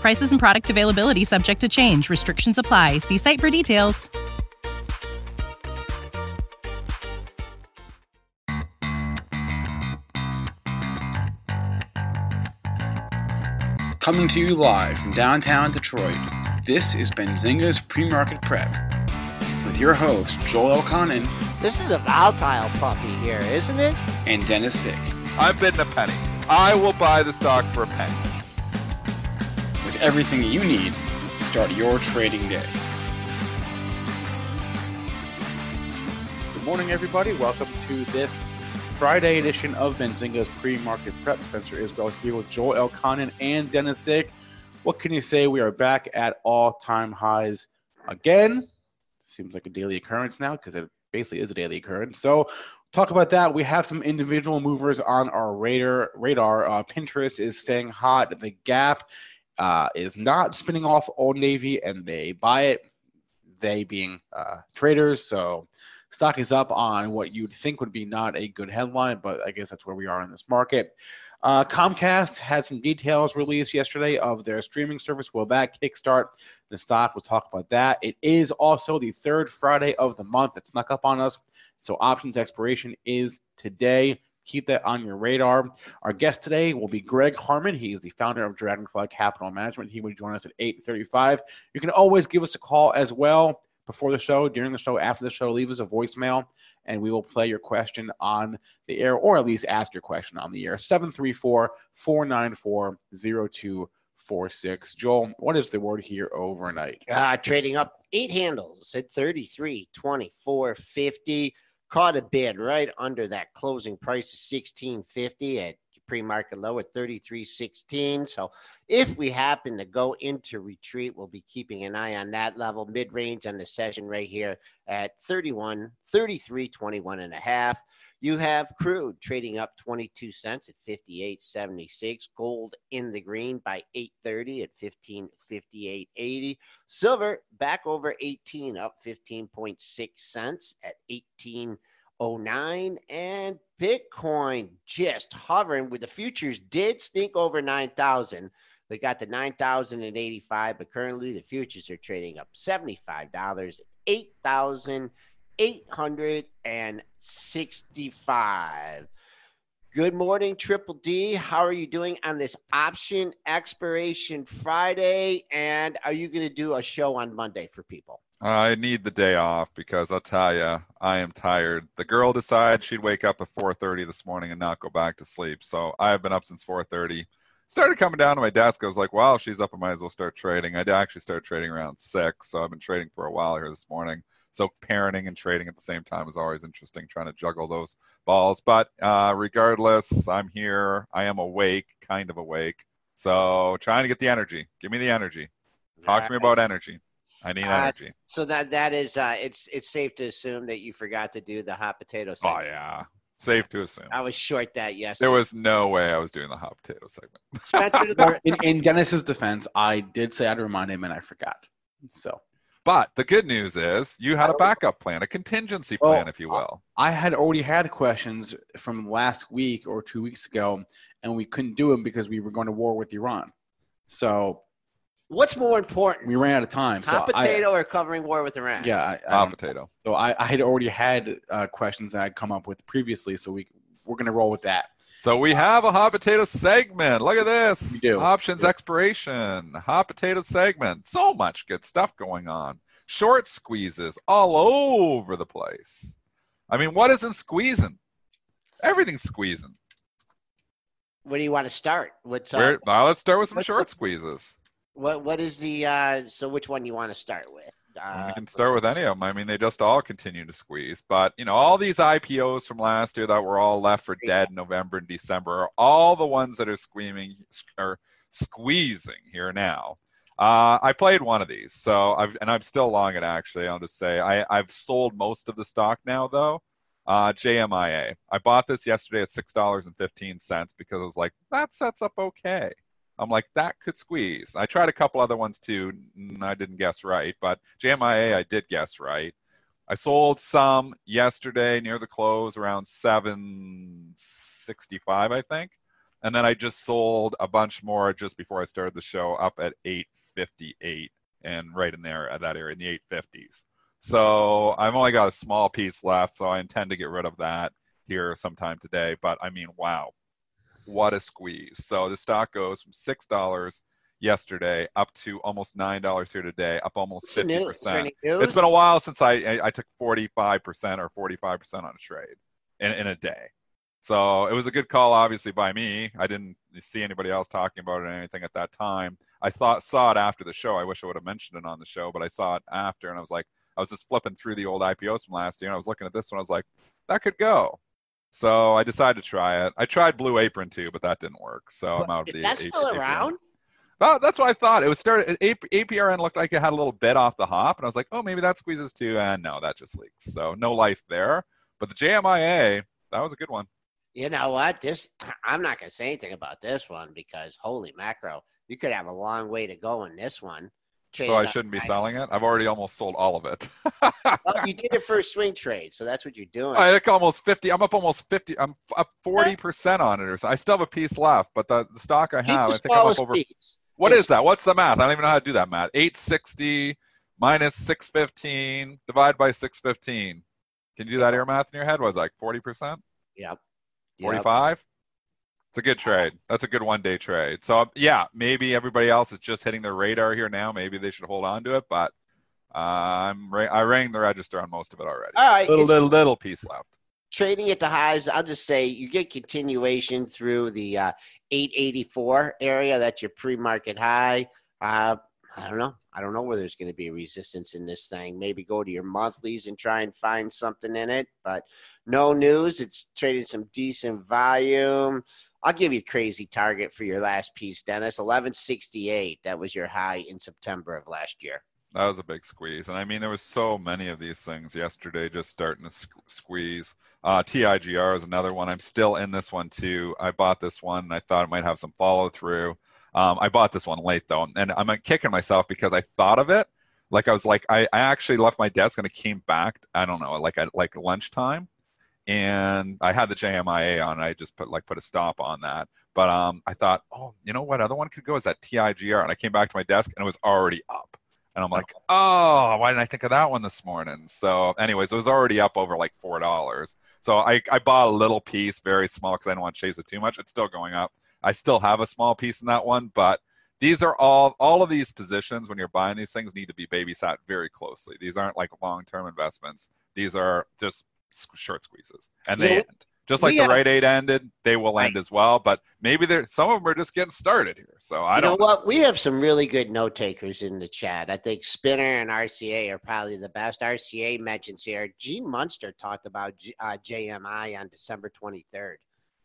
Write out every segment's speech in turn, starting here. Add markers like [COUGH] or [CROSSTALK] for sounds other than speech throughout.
Prices and product availability subject to change. Restrictions apply. See site for details. Coming to you live from downtown Detroit, this is Benzinga's Pre-Market Prep with your host, Joel Elconin This is a volatile puppy here, isn't it? and Dennis Dick. I'm bidding a penny. I will buy the stock for a penny. With everything you need to start your trading day. Good morning, everybody. Welcome to this Friday edition of Benzinga's pre-market prep. Spencer Isbell here with Joel Elconin and Dennis Dick. What can you say? We are back at all-time highs again. Seems like a daily occurrence now because it basically is a daily occurrence. So talk about that. We have some individual movers on our radar. Radar. Uh, Pinterest is staying hot. The Gap uh, is not spinning off Old Navy, and they buy it. They being uh, traders. So stock is up on what you'd think would be not a good headline, but I guess that's where we are in this market. Uh, Comcast had some details released yesterday of their streaming service. Will that kickstart the stock? We'll talk about that. It is also the third Friday of the month. It snuck up on us. So options expiration is today. Keep that on your radar. Our guest today will be Greg Harmon. He is the founder of Dragonfly Capital Management. He will join us at 8:35. You can always give us a call as well before the show, during the show, after the show. Leave us a voicemail, and we will play your question on the air, or at least ask your question on the air. 734-494-0246. Joel, what is the word here overnight? Uh, trading up eight handles at 33, 24, 50. Caught a bid right under that closing price of 1650 at pre-market low at 33.16. So if we happen to go into retreat, we'll be keeping an eye on that level mid-range on the session right here at 31, 33, 21 and a half. You have crude trading up 22 cents at 58.76. Gold in the green by 8.30 at 15.58.80. Silver back over 18, up 15.6 cents at 18.09. And Bitcoin just hovering with the futures did sneak over 9,000. They got to 9,085, but currently the futures are trading up $75, 8,000. 865. Good morning, Triple D. How are you doing on this option expiration Friday? And are you going to do a show on Monday for people? I need the day off because I'll tell you, I am tired. The girl decided she'd wake up at 4:30 this morning and not go back to sleep. So I've been up since 4:30. Started coming down to my desk. I was like, "Wow, she's up. I might as well start trading." I did actually start trading around six, so I've been trading for a while here this morning. So parenting and trading at the same time is always interesting, trying to juggle those balls. But uh, regardless, I'm here. I am awake, kind of awake. So trying to get the energy. Give me the energy. Talk to me about energy. I need Uh, energy. So that that is uh, it's it's safe to assume that you forgot to do the hot potato. Oh yeah, safe to assume. I was short that yesterday. There was no way I was doing the hot potato segment. [LAUGHS] In, in Dennis's defense, I did say I'd remind him, and I forgot. So But the good news is you had a backup plan, a contingency Well, plan, if you will. I had already had questions from last week or two weeks ago, and we couldn't do them because we were going to war with Iran. So what's more important, we ran out of time. So hot I- potato or covering war with Iran? yeah, I, I Hot potato. so I, I had already had uh, questions that I'd come up with previously. So we we're going to roll with that. So we have a hot potato segment. Look at this. We do. Options Yeah. expiration, hot potato segment. So much good stuff going on. Short squeezes all over the place. I mean, what isn't squeezing? Everything's squeezing. Where do you want to start? What's uh, Where, well, let's start with some what's short the- squeezes. what what is the uh so which one you want to start with? Well, we Uh, can start with any of them. I mean, they just all continue to squeeze. But you know, all these IPOs from last year that were all left for dead in November and December are all the ones that are squeaming or squeezing here now. Uh, I played one of these, so I've and I'm still long it. Actually, I'll just say I, I've sold most of the stock now, though. Uh, JMIA. I bought this yesterday at six dollars and fifteen cents because I was like, that sets up okay. I'm like, that could squeeze. I tried a couple other ones too, and I didn't guess right, but JMIA I did guess right. I sold some yesterday near the close around 765, I think. And then I just sold a bunch more just before I started the show up at 858 and right in there at that area in the 850s. So I've only got a small piece left, so I intend to get rid of that here sometime today. But I mean, wow, what a squeeze. So the stock goes from $6 yesterday up to almost $9 here today, up almost what's the news? Is there 50%. It's been a while since I, I, I took 45% or 45% on a trade in, in a day. So it was a good call, obviously, by me. I didn't see anybody else talking about it or anything at that time. I thought saw it after the show. I wish I would have mentioned it on the show, but I saw it after, and I was like, I was just flipping through the old IPOs from last year, and I was looking at this one. I was like, that could go. So I decided to try it. I tried Blue Apron too, but that didn't work. So I'm out of Is the. that A- still around? Well, that's what I thought. It was started. A- APRN looked like it had a little bit off the hop, and I was like, oh, maybe that squeezes too. And no, that just leaks. So no life there. But the JMIA, that was a good one. You know what? This [CLEARS THROAT] I'm not gonna say anything about this one because holy macro, you could have a long way to go in this one. So I shouldn't be selling it. I've already almost sold all of it. Well, you [LAUGHS] did it for a swing trade, so that's what you're doing. I think almost fifty. I'm up almost fifty. I'm up forty percent on it. Or so. I still have a piece left, but the, the stock I have, the I think I'm up over. piece. What It's- is that? What's the math? I don't even know how to do that math. Eight sixty minus six fifteen divided by six fifteen. Can you do that air math in your head? Was like forty percent? Yep. Yep. 45 it's a good trade that's a good one day trade so yeah maybe everybody else is just hitting their radar here now maybe they should hold on to it but uh, i'm ra- i rang the register on most of it already All right. little, little little piece left trading at the highs. I'll just say you get continuation through the uh, 884 area. That's your pre-market high. Uh, I don't know. I don't know where there's going to be resistance in this thing. Maybe go to your monthlies and try and find something in it. But no news. It's traded some decent volume. I'll give you a crazy target for your last piece, Dennis. 1168. That was your high in September of last year. that was a big squeeze. And i mean there was so many of these things yesterday just starting to squeeze. Uh, tigr is another one. I'm still in this one too. I bought this one and i thought it might have some follow through um, i bought this one late though. And i'm kicking myself because i thought of it. Like i was like i, I actually left my desk and i came back i don't know like at like lunchtime and I had the JMIA on. And I just put like put a stop on that. But um, I thought, oh, you know what? Other one could go is that TIGR, and I came back to my desk and it was already up. And I'm like, oh, why didn't I think of that one this morning? So, anyways, it was already up over like four dollars. So I, I bought a little piece, very small, because I didn't want to chase it too much. It's still going up. I still have a small piece in that one, but these are all all of these positions when you're buying these things need to be babysat very closely. These aren't like long term investments. These are just short squeezes, and they Yeah, end just like we the right eight ended. They will end Right. as well, but maybe they're some of them are just getting started here. So I you don't. Know what? We have some really good note takers in the chat. I think Spinner and RCA are probably the best. RCA mentions here. Gene Munster talked about G, uh, JMI on December 23rd.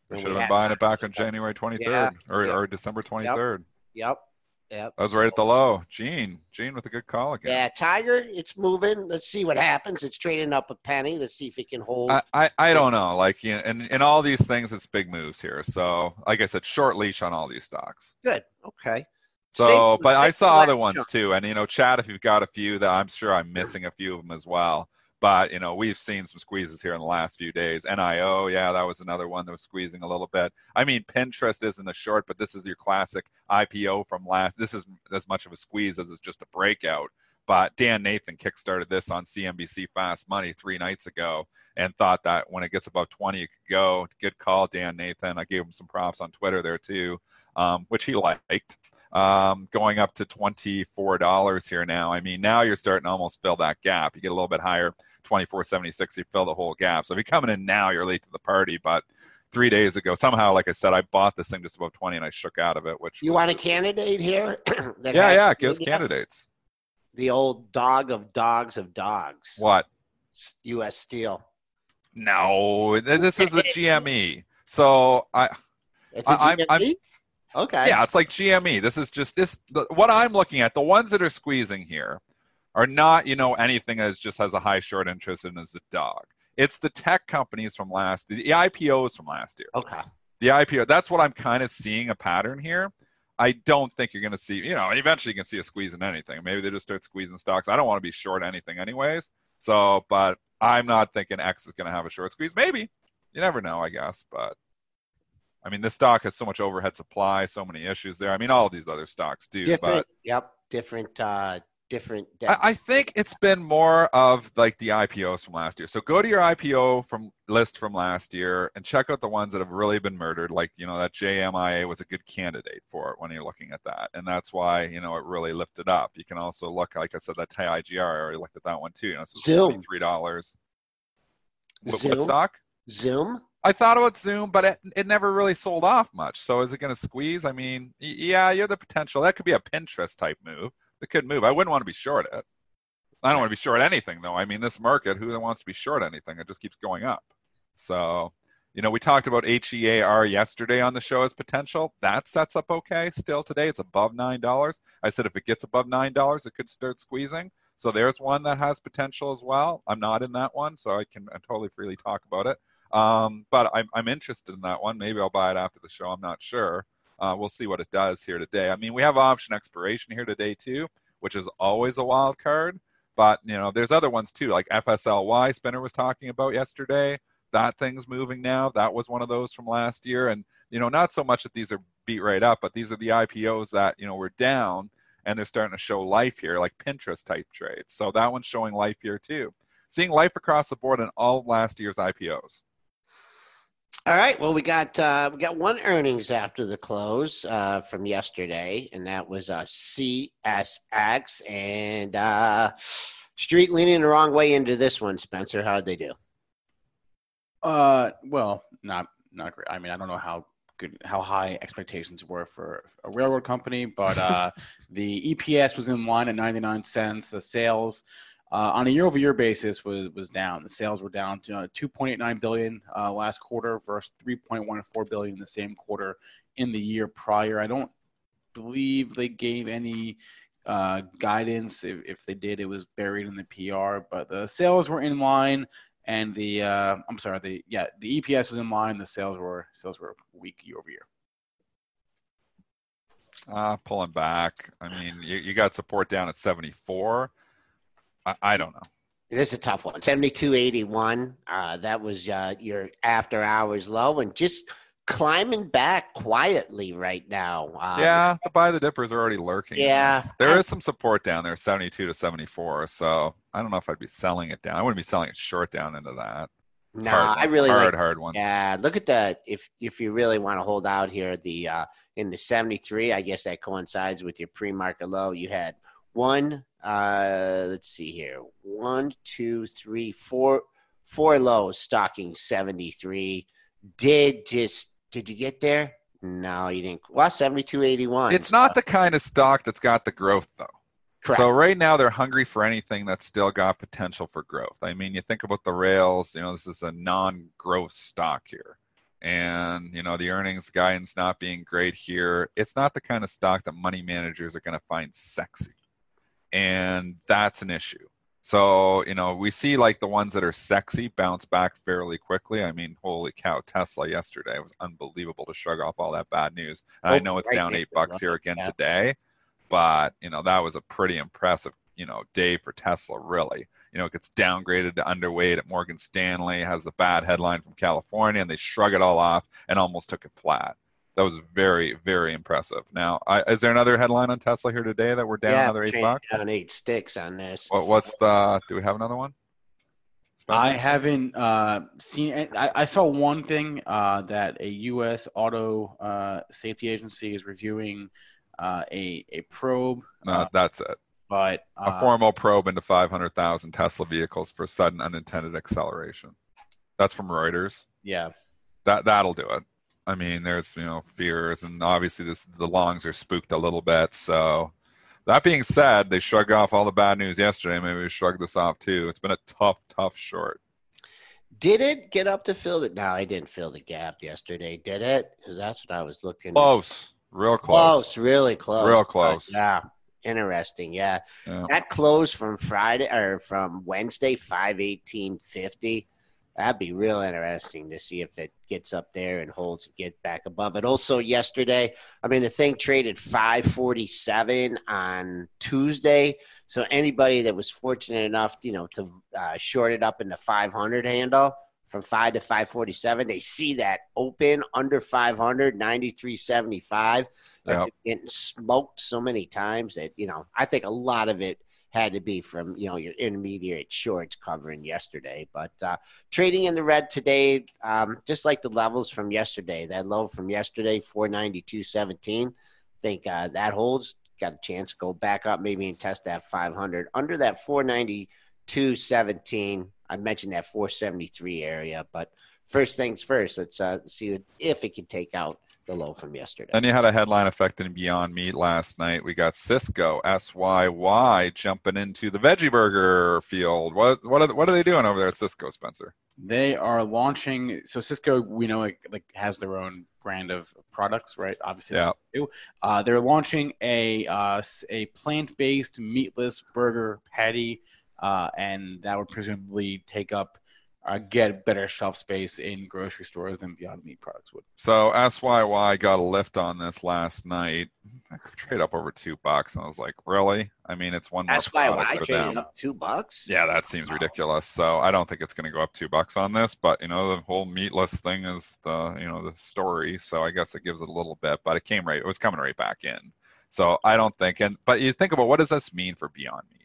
We should have been buying it back on January 23rd or, yeah. or December 23rd. Yep. Yep. That was right at the low. Gene, Gene with a good call again. Yeah, Tiger, it's moving. Let's see what happens. It's trading up a penny. Let's see if it can hold. I, I, I don't know. Like, you know, and in all these things, it's big moves here. So, like I said, short leash on all these stocks. Good. Okay. So, Same- but I saw other ones too. And, you know, Chad, if you've got a few that I'm sure I'm missing a few of them as well. But, you know, we've seen some squeezes here in the last few days. NIO, yeah, that was another one that was squeezing a little bit. I mean, Pinterest isn't a short, but this is your classic IPO from last. This is as much of a squeeze as it's just a breakout. But Dan Nathan kickstarted this on CNBC Fast Money three nights ago and thought that when it gets above 20, it could go. Good call, Dan Nathan. I gave him some props on Twitter there too, um, which he liked. Um, going up to $24 here now. I mean, now you're starting to almost fill that gap. You get a little bit higher, 24.76, you fill the whole gap. So if you're coming in now, you're late to the party. But three days ago. Somehow, like I said, I bought this thing just above 20 and I shook out of it. Which You want a candidate here? [CLEARS THROAT] Yeah, yeah, give us candidates. The old dog of dogs of dogs. What? U.S. Steel. No, this is the GME. So I, It's a I- I'm- I'm- GME? Okay. yeah, it's like GME. This is just this. The, what I'm looking at, the ones that are squeezing here, are not you know anything that just has a high short interest and is a dog. It's the tech companies from last, the IPOs from last year. Okay. the IPO. That's what I'm kind of seeing a pattern here. I don't think you're going to see, you know, eventually you can see a squeeze in anything. Maybe they just start squeezing stocks. I don't want to be short anything anyways. So, but I'm not thinking X is going to have a short squeeze. Maybe. You never know, I guess. But I mean, this stock has so much overhead supply, so many issues there. I mean, all these other stocks do. Different. But Yep. Different. Uh, different. I, I think it's been more of like the IPOs from last year. So go to your IPO from list from last year and check out the ones that have really been murdered. Like you know that JMIA was a good candidate for it when you're looking at that, and that's why you know it really lifted up. You can also look, like I said, that TIGR. I already looked at that one too. You know, Zoom. three dollars. What, what stock? Zoom. I thought about Zoom, but it, it never really sold off much. So is it going to squeeze? I mean, yeah, you have the potential. That could be a Pinterest type move. It could move. I wouldn't want to be short it. I don't want to be short anything, though. I mean, this market, who wants to be short anything? It just keeps going up. So, you know, we talked about HEAR yesterday on the show as potential. That sets up okay still today. It's above $9. I said if it gets above $9, it could start squeezing. So there's one that has potential as well. I'm not in that one, so I can I totally freely talk about it. Um, but I'm, I'm interested in that one. Maybe I'll buy it after the show. I'm not sure. Uh, we'll see what it does here today. I mean, we have option expiration here today too, which is always a wild card. But you know, there's other ones too, like FSLY. Spinner was talking about yesterday. That thing's moving now. That was one of those from last year, and you know, not so much that these are beat right up, but these are the IPOs that you know were down, and they're starting to show life here, like Pinterest type trades. So that one's showing life here too. Seeing life across the board in all last year's IPOs. All right. Well, we got uh, we got one earnings after the close uh, from yesterday, and that was uh, CSX. And uh, Street leaning the wrong way into this one. Spencer, how'd they do? Uh, well, not not great. I mean, I don't know how good, how high expectations were for a railroad company, but uh, [LAUGHS] the EPS was in line at 99 cents. The sales uh, on a year-over-year basis was was down. The sales were down to uh, 2.89 billion uh, last quarter versus 3.14 billion in the same quarter in the year prior. I don't believe they gave any uh, guidance. If, if they did, it was buried in the PR. But the sales were in line, and the uh, I'm sorry, the yeah, the EPS was in line. The sales were sales were weak year over year. Uh, pulling back. I mean, you, you got support down at 74. I, I don't know. This is a tough one. Seventy-two eighty-one. Uh, that was uh, your after-hours low, and just climbing back quietly right now. Um, yeah, the buy the dippers are already lurking. in Yeah, there I- is some support down there, 72 to 74. So I don't know if I'd be selling it down. I wouldn't be selling it short down into that. No, I really hard, like. hard one. Yeah, look at the if if you really want to hold out here, the uh, in the seventy-three. I guess that coincides with your pre-market low. You had one. Uh, let's see here. One, two, three, four, four lows stocking seventy-three. Did just did you get there? No, you didn't. Well, seventy-two eighty-one. It's not the kind of stock that's got the growth though. correct. So right now they're hungry for anything that's still got potential for growth. I mean, you think about the rails, you know, this is a non-growth stock here. And, you know, the earnings guidance not being great here, it's not the kind of stock that money managers are going to find sexy. And that's an issue. So, you know, we see like the ones that are sexy bounce back fairly quickly. I mean, holy cow, Tesla yesterday was unbelievable to shrug off all that bad news. And I Oh, know it's right down eight bucks here again Yeah. today, but you know, that was a pretty impressive, you know, day for Tesla, really. You know, it gets downgraded to underweight at Morgan Stanley, has the bad headline from California, and they shrug it all off and almost took it flat. That was very, very impressive. Now, I, is there another headline on Tesla here today that we're down yeah, another eight trading bucks? down eight sticks on this. What, what's the? Do we have another one? I haven't uh, seen. I, I saw one thing uh, that a U.S. auto uh, safety agency is reviewing uh, a a probe, no, uh, that's it. but A uh, formal probe into 500,000 Tesla vehicles for sudden unintended acceleration. That's from Reuters. yeah, that that'll do it. I mean, there's you know fears, and obviously this the longs are spooked a little bit. So that being said, they shrugged off all the bad news yesterday. Maybe we shrug this off too. It's been a tough, tough short. Did it get up to fill the? No, I didn't fill the gap yesterday. Did it? Because that's what I was looking. Close, real close, close, really close, real close. But, yeah, interesting. Yeah. Yeah. that close from Friday or from Wednesday, five eighteen fifty. That'd be real interesting to see if it gets up there and holds, get back above it. Also, yesterday, I mean, the thing traded five forty seven on Tuesday. So anybody that was fortunate enough, you know, to uh, short it up in the 500 handle from 5 to 547, they see that open under 500, 93.75. Yep. getting smoked so many times that, you know, I think a lot of it had to be from, you know, your intermediate shorts covering yesterday. But uh, trading in the red today, um, just like the levels from yesterday, that low from yesterday, 492.17, think uh, that holds got a chance to go back up maybe and test that 500 under that 492.17 i mentioned that 473 area but first things first let's uh, see if it can take out the low from yesterday Then you had a headline affecting Beyond Meat last night. We got Sysco SYY jumping into the veggie burger field. What what are what are they doing over there at Sysco, Spencer? They are launching. So Sysco, we know, like, like has their own brand of products, right? Obviously, Yeah. They uh, they're launching a uh, s- a plant-based meatless burger patty, uh, and that would presumably take up, uh, get better shelf space in grocery stores than Beyond Meat products would. So SYY got a lift on this last night. I trade up over two bucks, and I was like, really? I mean, it's one. more that's why product i for traded them. up two bucks Yeah, that seems ridiculous. So I don't think it's going to go up two bucks on this. But you know, the whole meatless thing is the you know the story. So I guess it gives it a little bit. But it came right. It was coming right back in. So I don't think. And but you think about what does this mean for Beyond Meat?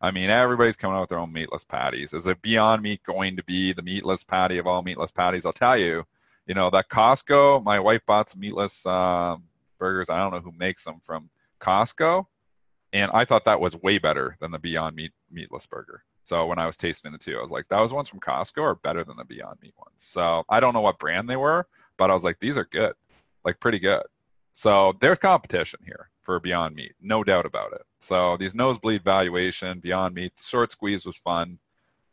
I mean, everybody's coming out with their own meatless patties. Is it Beyond Meat going to be the meatless patty of all meatless patties? I'll tell you. You know that Costco. My wife bought some meatless uh, burgers. I don't know who makes them from Costco and I thought that was way better than the Beyond Meat meatless burger. So when I was tasting the two, I was like, those ones from Costco are better than the Beyond Meat ones. So I don't know what brand they were, but I was like, these are good, like pretty good. So there's competition here for Beyond Meat, no doubt about it. So these nosebleed valuation, Beyond Meat, short squeeze was fun.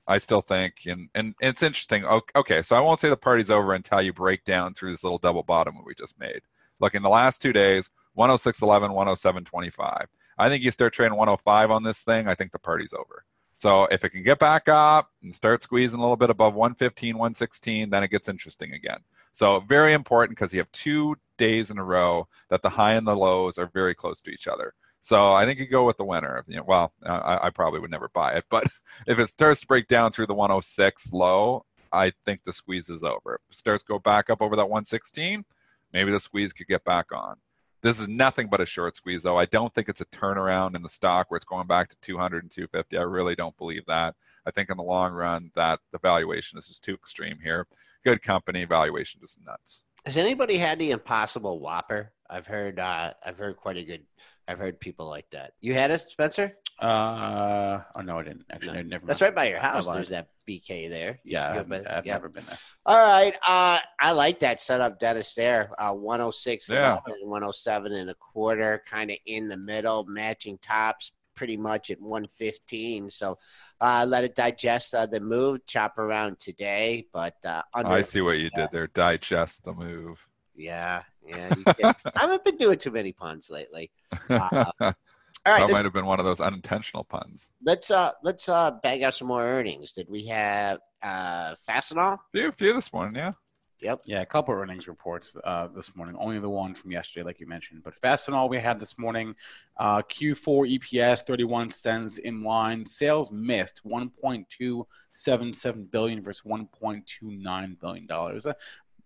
I still think, and and it's interesting. Okay, so I won't say the party's over until you break down through this little double bottom we just made. Look, in the last two days, 106.11, 107.25. I think you start trading 105 on this thing, I think the party's over. So if it can get back up and start squeezing a little bit above 115, 116, then it gets interesting again. So very important because you have two days in a row that the high and the lows are very close to each other. So I think you go with the winner. You know, well, I, I probably would never buy it, [LAUGHS] but if it starts to break down through the 106 low, I think the squeeze is over. If it starts to go back up over that 116, maybe the squeeze could get back on. This is nothing but a short squeeze, though. I don't think it's a turnaround in the stock where it's going back to 200 and 250. I really don't believe that. I think in the long run that the valuation is just too extreme here. Good company, valuation just nuts. Has anybody had the Impossible Whopper? I've heard. Uh, I've heard quite a good. I've heard people like that. You had it, Spencer? Uh, oh no, I didn't actually. No. I never. That's right by your house. There's that BK there. You Yeah, should I've, go by- I've yeah. never been there. All right. Uh, I like that setup, Dennis. There, uh, 106, Yeah. 11, 107 and a quarter, kind of in the middle, matching tops, pretty much at 115. So, uh, let it digest uh, the move, chop around today, but uh, under. I see what you did there. Digest the move. Yeah, yeah. [LAUGHS] I haven't been doing too many puns lately. Uh, that [LAUGHS] All right, let's might have been one of those unintentional puns. let's uh let's uh bang out some more earnings. Did we have uh Fastenal? Few, a few this morning, yeah. Yep. Yeah, a couple earnings reports uh, this morning. Only the one from yesterday, like you mentioned. But Fastenal we had this morning, uh, Q4 EPS 31 cents in line. Sales missed 1.277 billion versus 1.29 billion dollars.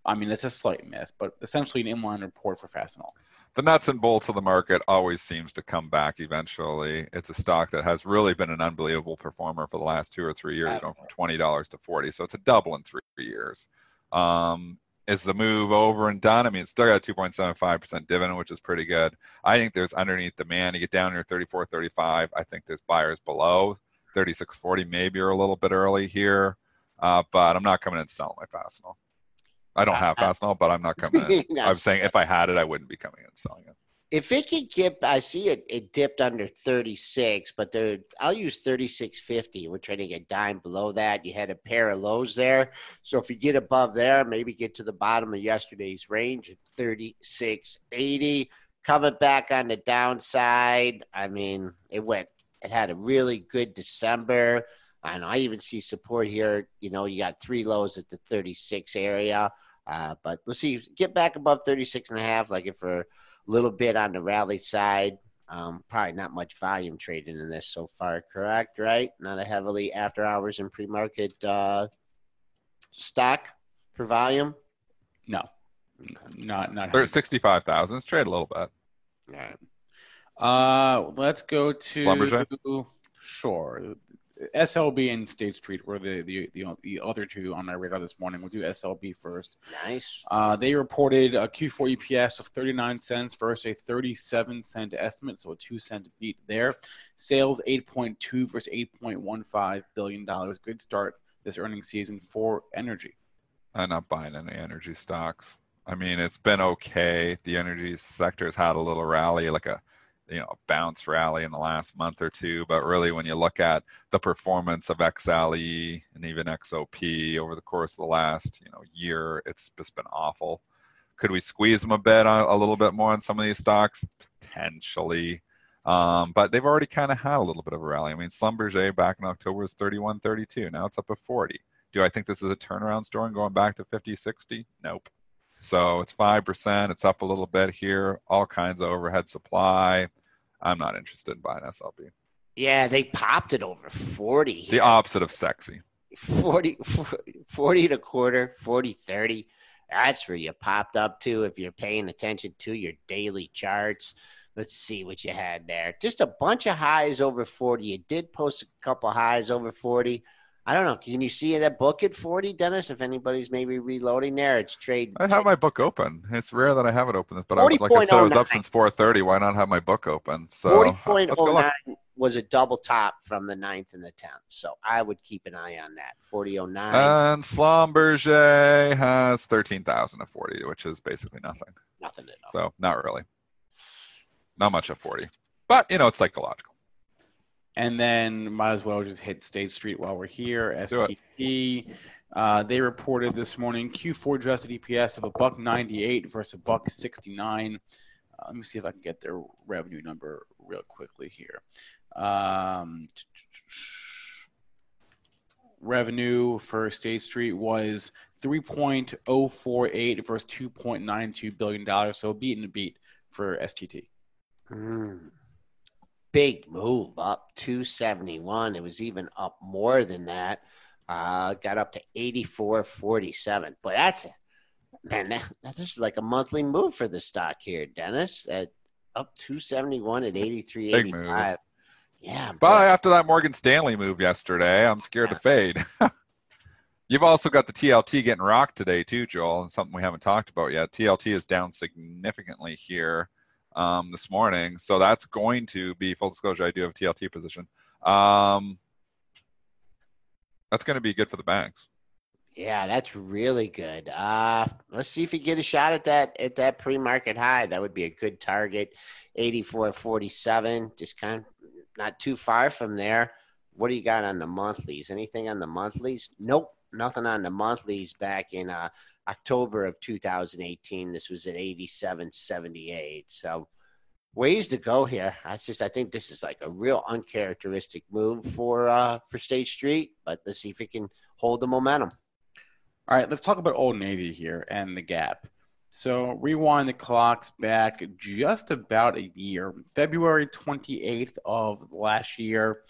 I mean, it's a slight miss, but essentially an inline report for Fastenal. The nuts and bolts of the market always seems to come back eventually. It's a stock that has really been an unbelievable performer for the last two or three years, going from twenty dollars to forty. So it's a double in three years. Um, is the move over and done? I mean, it's still got a 2.75% dividend, which is pretty good. I think there's underneath demand. You get down here 34, 35. I think there's buyers below 36, 40. Maybe you're a little bit early here, uh, but I'm not coming in selling my Fastenal. I don't have Fastenal, but I'm not coming in. [LAUGHS] I'm saying if I had it, I wouldn't be coming in selling it. If it could get, I see it. It dipped under 36, but there, I'll use 36.50. We're trying trading a dime below that. You had a pair of lows there, so if you get above there, maybe get to the bottom of yesterday's range at 36.80. Coming back on the downside. I mean, it went. It had a really good December. And I even see support here. You know, you got three lows at the 36 area. Uh, but we'll see. Get back above 36 and a half, like if a little bit on the rally side. Um, probably not much volume trading in this so far, correct? Right? Not a heavily after hours and pre market uh, stock for volume? No. Not not They're at 65,000. Let's trade a little bit. All right. Uh, let's go to Schlumberger? Sure. SLB and State Street were the, the the the other two on my radar this morning. We'll do SLB first. Nice. Uh, they reported a Q4 EPS of 39 cents versus a 37 cent estimate, so a two cent beat there. Sales 8.2 versus 8.15 billion dollars. Good start this earnings season for energy. I'm not buying any energy stocks. I mean, it's been okay. The energy sector has had a little rally, like a you know bounce rally in the last month or two. But really, when you look at the performance of XLE and even XOP over the course of the last you know year, it's just been awful. Could we squeeze them a bit on, a little bit more on some of these stocks? Potentially. Um, but they've already kind of had a little bit of a rally. I mean, Schlumberger back in October was 31, 32. Now it's up at 40. Do I think this is a turnaround story and going back to 50, 60? Nope. So it's 5%. It's up a little bit here. All kinds of overhead supply. I'm not interested in buying SLB. Yeah, they popped it over 40. It's the opposite of sexy. 40, 40 and a quarter, 40, 30. That's where you popped up to if you're paying attention to your daily charts. Let's see what you had there. Just a bunch of highs over 40. You did post a couple highs over 40. I don't know. Can you see that book at 40, Dennis? If anybody's maybe reloading there, it's trade. I have my book open. It's rare that I have it open, but I was like I said, I was up since 4:30. Why not have my book open? So uh, look. 40.09 was a double top from the 9th and the 10th. So I would keep an eye on that. 40.09. And Schlumberger has 13,000 at 40, which is basically nothing. Nothing at all. So not really. Not much at 40. But, you know, it's psychological. And then might as well just hit State Street while we're here. Do. STT. Uh, they reported this morning Q4 adjusted EPS of a buck 98 versus a buck 69. Uh, let me see if I can get their revenue number real quickly here. Um, revenue for State Street was 3.048 versus 2.92 billion dollars. So a beat and a beat for STT. Mm. Big move up 271. It was even up more than that. Uh, got up to 84.47. But that's it. Man, that, that- this is like a monthly move for the stock here, Dennis. At up 271 at 83.85. Yeah. But after that Morgan Stanley move yesterday, I'm scared to fade. [LAUGHS] You've also got the TLT getting rocked today too, Joel, and something we haven't talked about yet. TLT is down significantly here um, this morning, so that's going to be full disclosure. I do have a TLT position. Um, that's going to be good for the banks. Yeah, that's really good. Uh, let's see if you get a shot at that at that pre-market high. That would be a good target. 84.47, just kind of not too far from there. What do you got on the monthlies? Anything on the monthlies? Nope, nothing on the monthlies back in uh, October of 2018. This was at 87.78. So ways to go here. I just I think this is like a real uncharacteristic move for uh, for State Street, but let's see if it can hold the momentum. All right, let's talk about Old Navy here and the gap. So rewind the clocks back just about a year. February 28th of last year,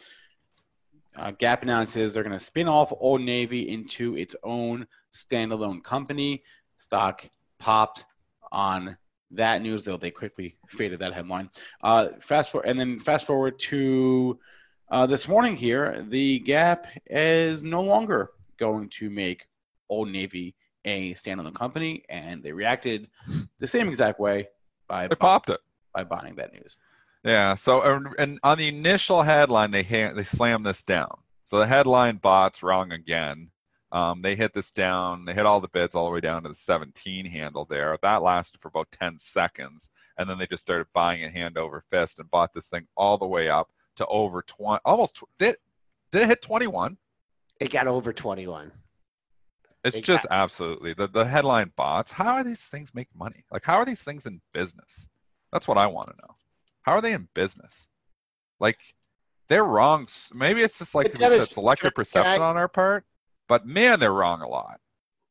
uh, Gap announces they're going to spin off Old Navy into its own standalone company. Stock popped on that news, though they quickly faded that headline. Uh, fast forward, and then fast forward to uh, this morning here, the Gap is no longer going to make Old Navy a standalone company, and they reacted the same exact way by They popped it. by buying that news. Yeah. So, and- and on the initial headline, they ha- they slammed this down. So the headline bot's wrong again. Um, they hit this down. They hit all the bids all the way down to the 17 handle there. That lasted for about 10 seconds, and then they just started buying it hand over fist and bought this thing all the way up to over 20. Almost did did it hit 21? It got over 21. It's They just absolutely the the headline bots. How are these things make money? Like how are these things in business? That's what I want to know. How are they in business? Like they're wrong. Maybe it's just like selective can I- can perception I- on our part. But man, they're wrong a lot.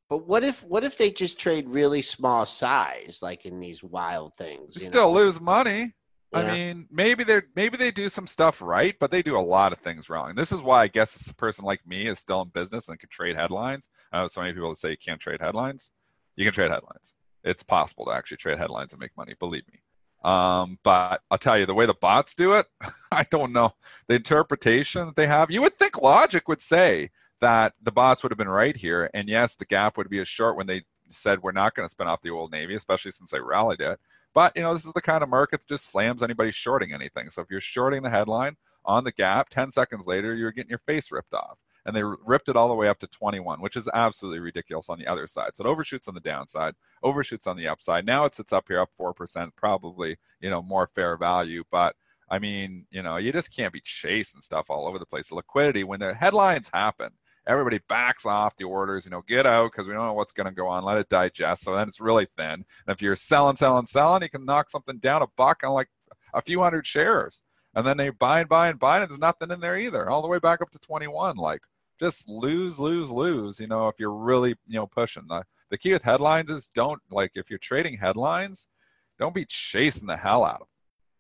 But what if what if they just trade really small size, like in these wild things? You you still lose money. I mean, maybe they maybe they do some stuff right, but they do a lot of things wrong. This is why I guess a person like me is still in business and can trade headlines. I know so many people that say you can't trade headlines. You can trade headlines. It's possible to actually trade headlines and make money. Believe me. Um, but I'll tell you, the way the bots do it, [LAUGHS] I don't know. The interpretation that they have, you would think logic would say that the bots would have been right here, and yes, the gap would be as short when they said we're not going to spin off the old navy, especially since they rallied it. But you know, this is the kind of market that just slams anybody shorting anything. So if you're shorting the headline on the gap, 10 seconds later, you're getting your face ripped off. And they ripped it all the way up to 21, which is absolutely ridiculous on the other side. So it overshoots on the downside, overshoots on the upside. Now it sits up here up 4%, probably, you know, more fair value. But I mean, you know, you just can't be chasing stuff all over the place. The liquidity, when the headlines happen, everybody backs off the orders, you know, get out because we don't know what's going to go on. Let it digest. So then it's really thin. And if you're selling, selling, selling, you can knock something down a buck on like a few hundred shares. And then they buy and buy and buy, and there's nothing in there either, all the way back up to 21. Like, just lose, lose, lose, you know, if you're really, you know, pushing. The, the key with headlines is don't, like, if you're trading headlines, don't be chasing the hell out of them.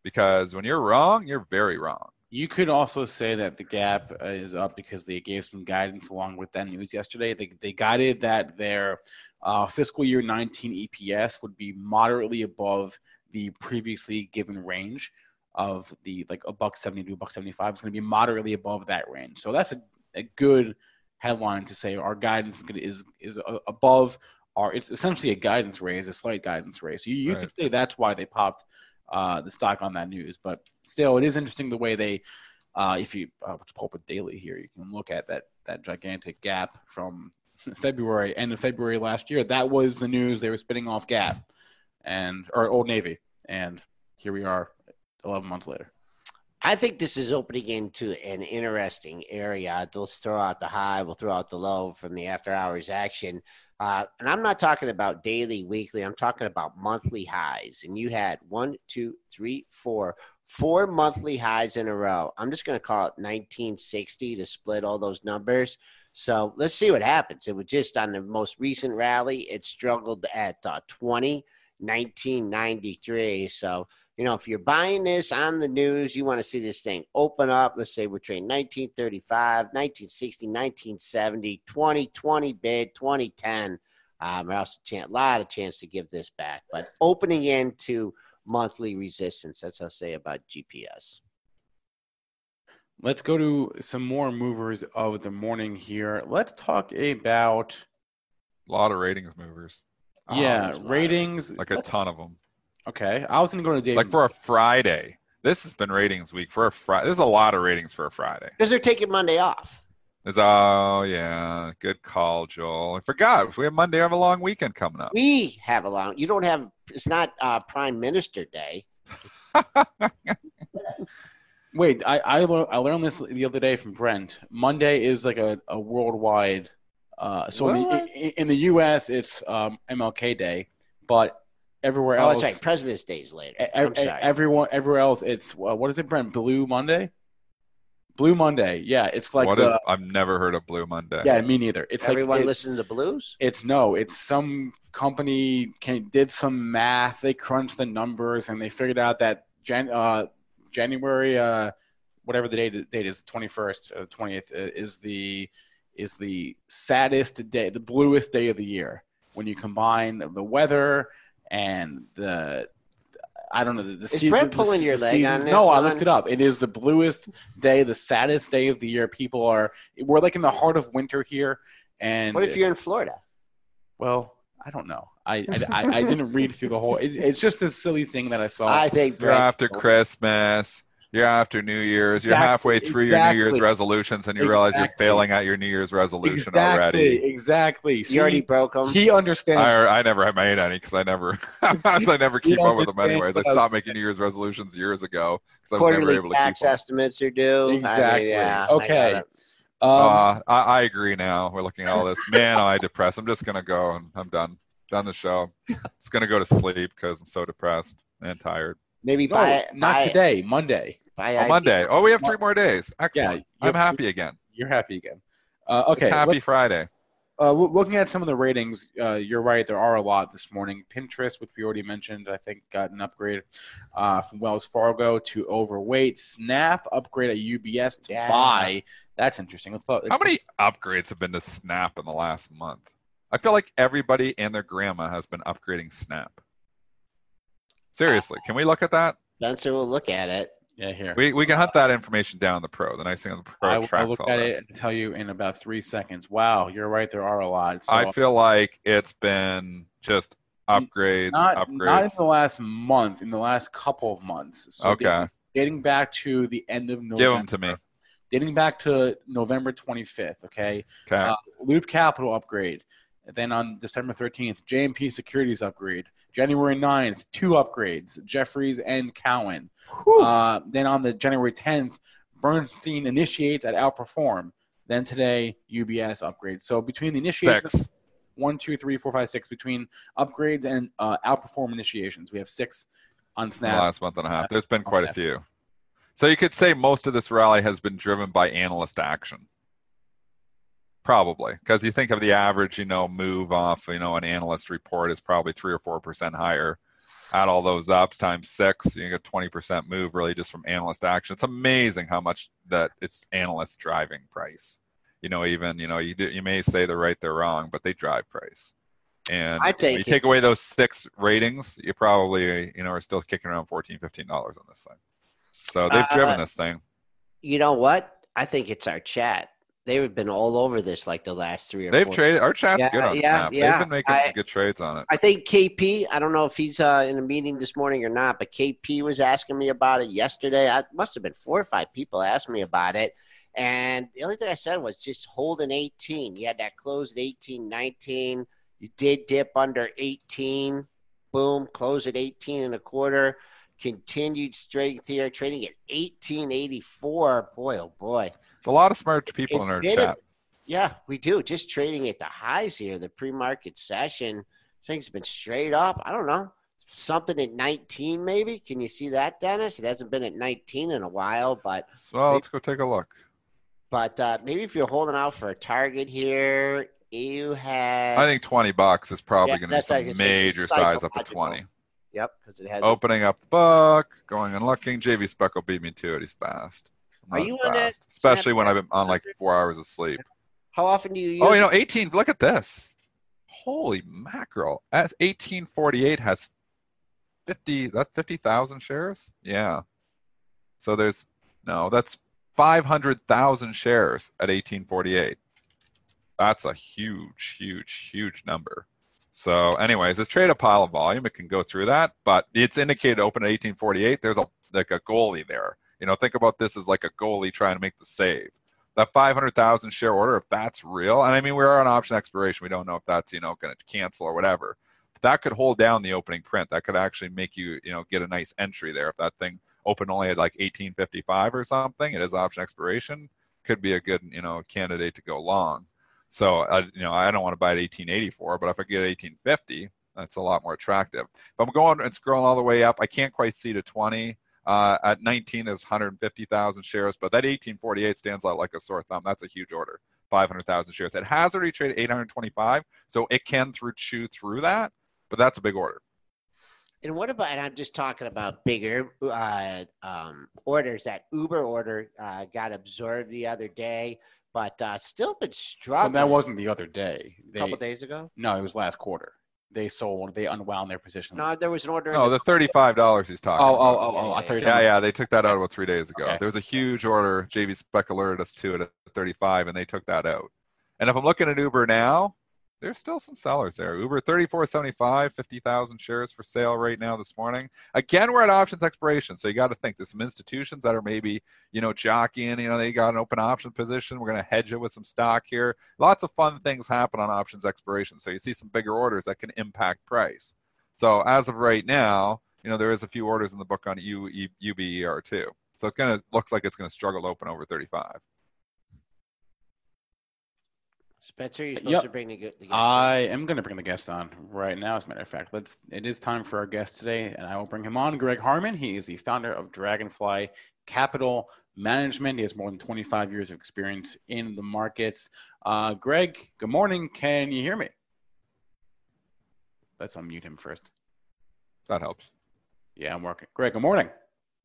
Because when you're wrong, you're very wrong. You could also say that the gap is up because they gave some guidance along with that news yesterday. They, they guided that their uh, fiscal year 19 EPS would be moderately above the previously given range of the like a buck 70 to a buck 75. It's going to be moderately above that range. So that's a, a good headline to say our guidance is is above our. It's essentially a guidance raise, a slight guidance raise. You, you Right. could say that's why they popped uh, the stock on that news. But still, it is interesting the way they, uh, if you uh, let's pull up a daily here, you can look at that that gigantic gap from [LAUGHS] February, end of February last year. That was the news they were spinning off Gap and or Old Navy, and here we are, eleven months later. I think this is opening into an interesting area. They'll throw out the high, we'll throw out the low from the after hours action. Uh, and I'm not talking about daily, weekly. I'm talking about monthly highs. And you had one, two, three, four, four monthly highs in a row. I'm just going to call it 1960 to split all those numbers. So let's see what happens. It was just on the most recent rally, it struggled at uh, 20, 1993. So you know, if you're buying this on the news, you want to see this thing open up. Let's say we're trading 1935, 1960, 1970, 2020 bid, 2010. Um, I also a lot of chance to give this back, but opening into monthly resistance. That's what I'll say about GPS. Let's go to some more movers of the morning here. Let's talk about A lot of ratings movers, yeah there's a lot of- ratings. like a ton of them. Okay, I was gonna go to Dave. Like for a Friday. This has been ratings week for a Friday. There's a lot of ratings for a Friday. Because they're taking Monday off. There's oh yeah, good call, Joel. I forgot if we have Monday, I have a long weekend coming up. We have a long. You don't have. It's not uh, Prime Minister Day. [LAUGHS] Wait, I I, lear- I learned this the other day from Brent. Monday is like a, a worldwide. Uh, so in the, in, in the U.S. it's um, MLK Day, but everywhere Oh, else, that's right. President's Day's later. e- I'm e- sorry. everyone everywhere else it's uh, what is it, Brent? Blue Monday. Blue Monday, yeah. It's like what the, is? I've never heard of Blue Monday. yeah, me neither. It's Everyone like it- listens to blues. It's no, it's some company can, did some math. They crunched the numbers and they figured out that Jan, uh, January, uh, whatever the date, date is, the twenty first, uh, twentieth, uh, is the is the saddest day, the bluest day of the year when you combine the weather and the. I don't know the, the Is sea- Brent pulling the your leg on seasons- this No, I one? looked it up. It is the bluest day, the saddest day of the year. People are. We're like in the heart of winter here, and What if you're in Florida? well, I don't know. I I, I, I didn't read through the whole. It, it's just a silly thing that I saw. I think You're Brent. after Christmas. You're after New Year's. You're Exactly, halfway through your New Year's resolutions, and you realize you're failing at your New Year's resolution exactly, already. Exactly. See, You already broke them. he understands. I, I never have made any because I never, [LAUGHS] I never keep up with them anyways. I stopped making New Year's resolutions years ago because I was never able to keep tax them. estimates are due. I mean, Exactly. yeah, Okay. got it. um, uh, I, I agree now. We're looking at all this. Man, am I depressed. I'm just gonna go and I'm done. Done the show. It's gonna go to sleep because I'm so depressed and tired. Maybe no, buy not buy, today. Monday. Buy On Monday. Oh, we have three more days. Excellent. you I'm have- happy again. You're happy again. Uh, okay. It's happy let's- Friday. Uh, looking at some of the ratings, uh, you're right. There are a lot this morning. Pinterest, which we already mentioned, I think got an upgrade uh, from Wells Fargo to overweight. Snap upgrade at UBS to Yeah. buy. That's interesting. Let's, let's How many upgrades have been to Snap in the last month? I feel like everybody and their grandma has been upgrading Snap. Seriously, can we look at that? Spencer will look at it. Yeah, here. We, we can hunt that information down in the pro. The nice thing on the pro I will tracks look all at this. it and tell you in about three seconds. Wow, you're right. There are a lot. So I feel like it's been just upgrades, not, not in the last month, in the last couple of months. So okay, dating back to the end of November. give them to me. Dating back to November 25th. Okay. Okay, Uh, Loop Capital upgrade. Then on December 13th, JMP Securities upgrade. January 9th, two upgrades, Jefferies and Cowen. Uh, then on the January 10th, Bernstein initiates at Outperform. Then today, UBS upgrade. So between the initiations, six. one, two, three, four, five, six, between upgrades and uh, Outperform initiations, we have six on in the Snap. last month and a half. There's been quite a few. So you could say most of this rally has been driven by analyst action. Probably, because you think of the average, you know, move off, you know, an analyst report is probably three or four percent higher. Add all those ups times six, you get twenty percent move really just from analyst action. It's amazing how much that it's analysts driving price. You know, even you know, you do, you may say they're right, they're wrong, but they drive price. And I you, know, you take away those six ratings, you probably you know are still kicking around 14 dollars on this thing. So they've Uh, driven this thing. You know what? I think it's our chat. They've been all over this like the last three or They've four. traded. Our chat's Yeah, good on yeah, Snap. yeah. They've been making I- some good trades on it. I think KP. I don't know if he's uh, in a meeting this morning or not, but KP was asking me about it yesterday. I must have been four or five people asked me about it, and the only thing I said was just hold an 18. You had that close at 18, 19. You did dip under 18. Boom, close at 18 and a quarter. Continued strength here, trading at 1884. Boy, oh boy. It's a lot of smart people in our It chat. it. Yeah, we do. Just trading at the highs here, the pre-market session. Things have been straight up. I don't know. Something at 19, maybe. Can you see that, Dennis? It hasn't been at 19 in a while, but So let's go take a look. but uh, maybe if you're holding out for a target here, you have. I think 20 bucks is probably Yeah, going to be some could say. It's major size up to 20. Yep, because it has. Opening up the book, going and looking. JV Speckle beat me to it. He's fast. Are you as on that fast, especially when I've been on like four hours of sleep. How often do you use? Oh, you know, 18. Look at this. Holy mackerel! As 1848 has 50. That 50,000 shares. Yeah. So there's no. That's 500,000 shares at 1848. That's a huge, huge, huge number. So, anyways, it's trade a pile of volume. It can go through that, but it's indicated open at 1848. There's a like a goalie there. You know, think about this as like a goalie trying to make the save that 500,000 share order, if that's real, and I mean, we're on option expiration. We don't know if that's, you know, going to cancel or whatever. But that could hold down the opening print. That could actually make you, you know, get a nice entry there. If that thing opened only at like 1855 or something, it is option expiration, could be a good, you know, candidate to go long. So, I, you know, I don't want to buy at 1884, but if I get 1850, that's a lot more attractive. If I'm going and scrolling all the way up, I can't quite see to 20. Uh, at 19, there's 150,000 shares, but that 1848 stands out like a sore thumb. That's a huge order, 500,000 shares. It has already traded 825, so it can through chew through that, but that's a big order. And what about? And I'm just talking about bigger uh, um, orders. That Uber order uh, got absorbed the other day, but uh, still been Well, struggling. that wasn't the other day. a couple days ago. no, it was last quarter. They sold. They unwound their position. No, there was an order. in No, the $35 he's talking oh, oh about. oh, oh, oh! I thought you Yeah, yeah, they took that out about three days ago. Okay. There was a huge order. JV Spec alerted us to it at 35, and they took that out. And if I'm looking at Uber now, there's still some sellers there. Uber 34.75, 50,000 shares for sale right now this morning. Again, we're at options expiration, so you got to think there's some institutions that are maybe you know jockeying. You know, they got an open option position. We're going to hedge it with some stock here. Lots of fun things happen on options expiration, so you see some bigger orders that can impact price. So as of right now, you know there is a few orders in the book on U, UBER too. So it's going to looks like it's going to struggle to open over 35. Spencer, you're supposed Yep. to bring the, the guest I am going to bring the guest on right now. As a matter of fact, let's. It is time for our guest today, and I will bring him on. Greg Harmon. He is the founder of Dragonfly Capital Management. He has more than 25 years of experience in the markets. Uh, Greg, good morning. Can you hear me? Let's unmute him first. That helps. Yeah, I'm working. Greg, good morning.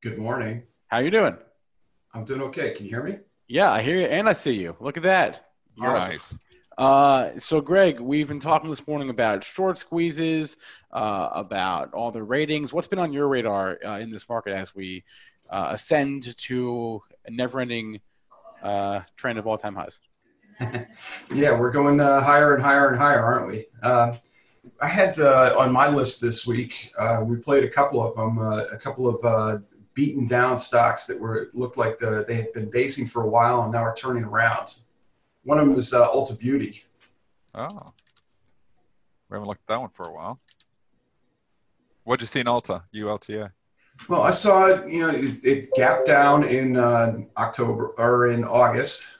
Good morning. How you doing? I'm doing okay. Can you hear me? Yeah, I hear you and I see you. Look at that. You're Nice. Uh, so Greg, we've been talking this morning about short squeezes, uh, about all the ratings. What's been on your radar uh, in this market as we uh, ascend to a never-ending uh, trend of all-time highs? [LAUGHS] yeah, we're going uh, higher and higher and higher, aren't we? I had on my list this week. We played a couple of them, a couple of beaten down stocks that were looked like the, they had been basing for a while and now are turning around. One of them was uh, Ulta Beauty. Oh, we haven't looked at that one for a while. What'd you see in Ulta? ULTA. Well, I saw it. You know, it, it gapped down in uh, October or in August.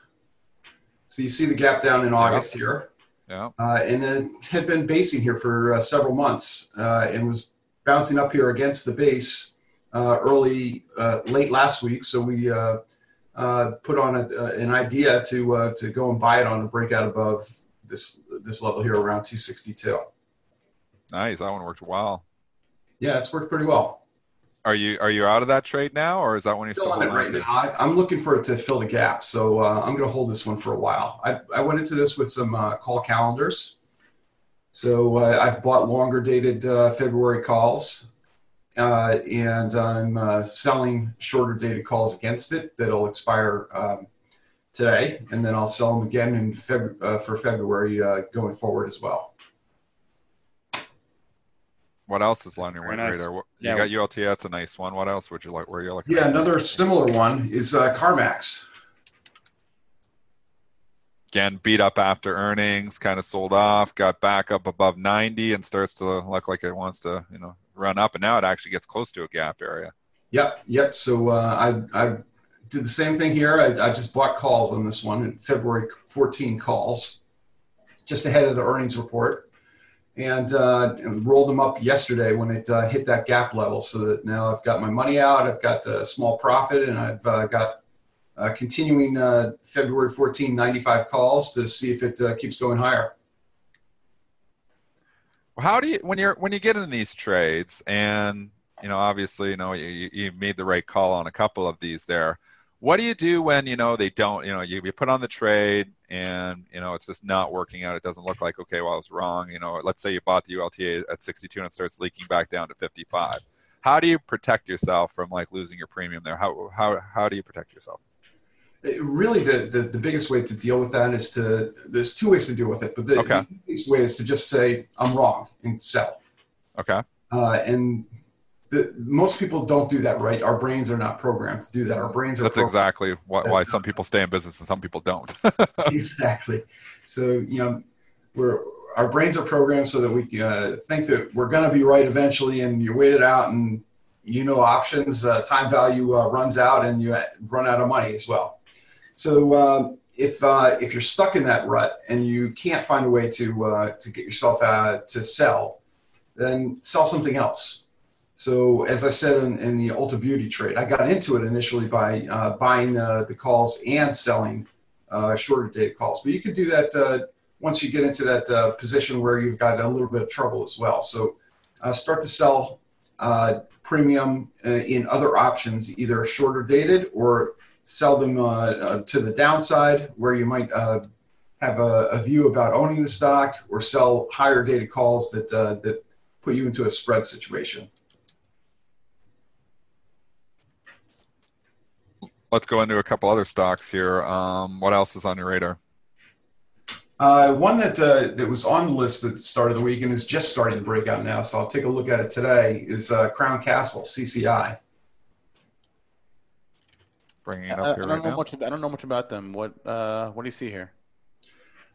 So you see the gap down in August here. Yeah. uh, and it had been basing here for uh, several months uh, and was bouncing up here against the base uh, early, uh, late last week. So we uh, put on a, uh, an idea to uh, to go and buy it on a breakout above this this level here around 262. Nice. That one worked well. Yeah, it's worked pretty well. Are you are you out of that trade now, or is that one you're Still still on it right to? now. I, I'm looking for it to fill the gap, so uh, I'm going to hold this one for a while. I, I went into this with some uh, call calendars, so uh, I've bought longer dated uh, February calls, uh, and I'm uh, selling shorter dated calls against it that'll expire um, today, and then I'll sell them again in Feb- uh, for February uh, going forward as well. What else is on your Very nice. radar? What- Yeah. You got ULT. That's a nice one. What else would you like? Where are you looking? Yeah, at? another similar one is uh, CarMax. Again, beat up after earnings, kind of sold off, got back up above 90, and starts to look like it wants to, you know, run up. And now it actually gets close to a gap area. Yep, yep. So uh, I, I did the same thing here. I, I just bought calls on this one, in February 14 calls, just ahead of the earnings report, and, uh, rolled them up yesterday when it uh, hit that gap level. So that now I've got my money out, I've got a small profit, and I've uh, got uh, continuing uh, February 14 95 calls to see if it uh, keeps going higher. How do you when you're when you get in these trades and you know obviously you know you, you- made the right call on a couple of these there. What do you do when you know they don't? You know you, you put on the trade and you know it's just not working out. It doesn't look like okay, well I was wrong. You know, let's say you bought the ULTA at 62 and it starts leaking back down to 55. How do you protect yourself from like losing your premium there? How how how do you protect yourself? It- really, the, the, the biggest way to deal with that is to, there's two ways to deal with it, but the, Okay. the easiest way is to just say, I'm wrong and sell. Okay. Uh, and the, most people don't do that, right? Our brains are not programmed to do that. Our brains are That's exactly why, why some people stay in business and some people don't. [LAUGHS] [LAUGHS] exactly. So you know, we're our brains are programmed so that we uh, think that we're going to be right eventually, and you wait it out, and you know, options uh, time value uh, runs out, and you run out of money as well. So um, if uh, if you're stuck in that rut and you can't find a way to uh, to get yourself out to sell, then sell something else. So as I said in, in the Ulta Beauty trade, I got into it initially by uh, buying uh, the calls and selling uh, shorter dated calls. But you could do that uh, once you get into that uh, position where you've got a little bit of trouble as well. So uh, start to sell uh, premium uh, in other options, either shorter dated or sell them uh, uh, to the downside where you might uh, have a, a view about owning the stock or sell higher dated calls that, uh, that put you into a spread situation. Let's go into a couple other stocks here. Um, what else is on your radar? Uh, one that uh, that was on the list at the start of the week and is just starting to break out now, so I'll take a look at it today. Is uh, Crown Castle CCI? Bringing I, it I up here don't right know now. much. I don't know much about them. What uh, What do you see here?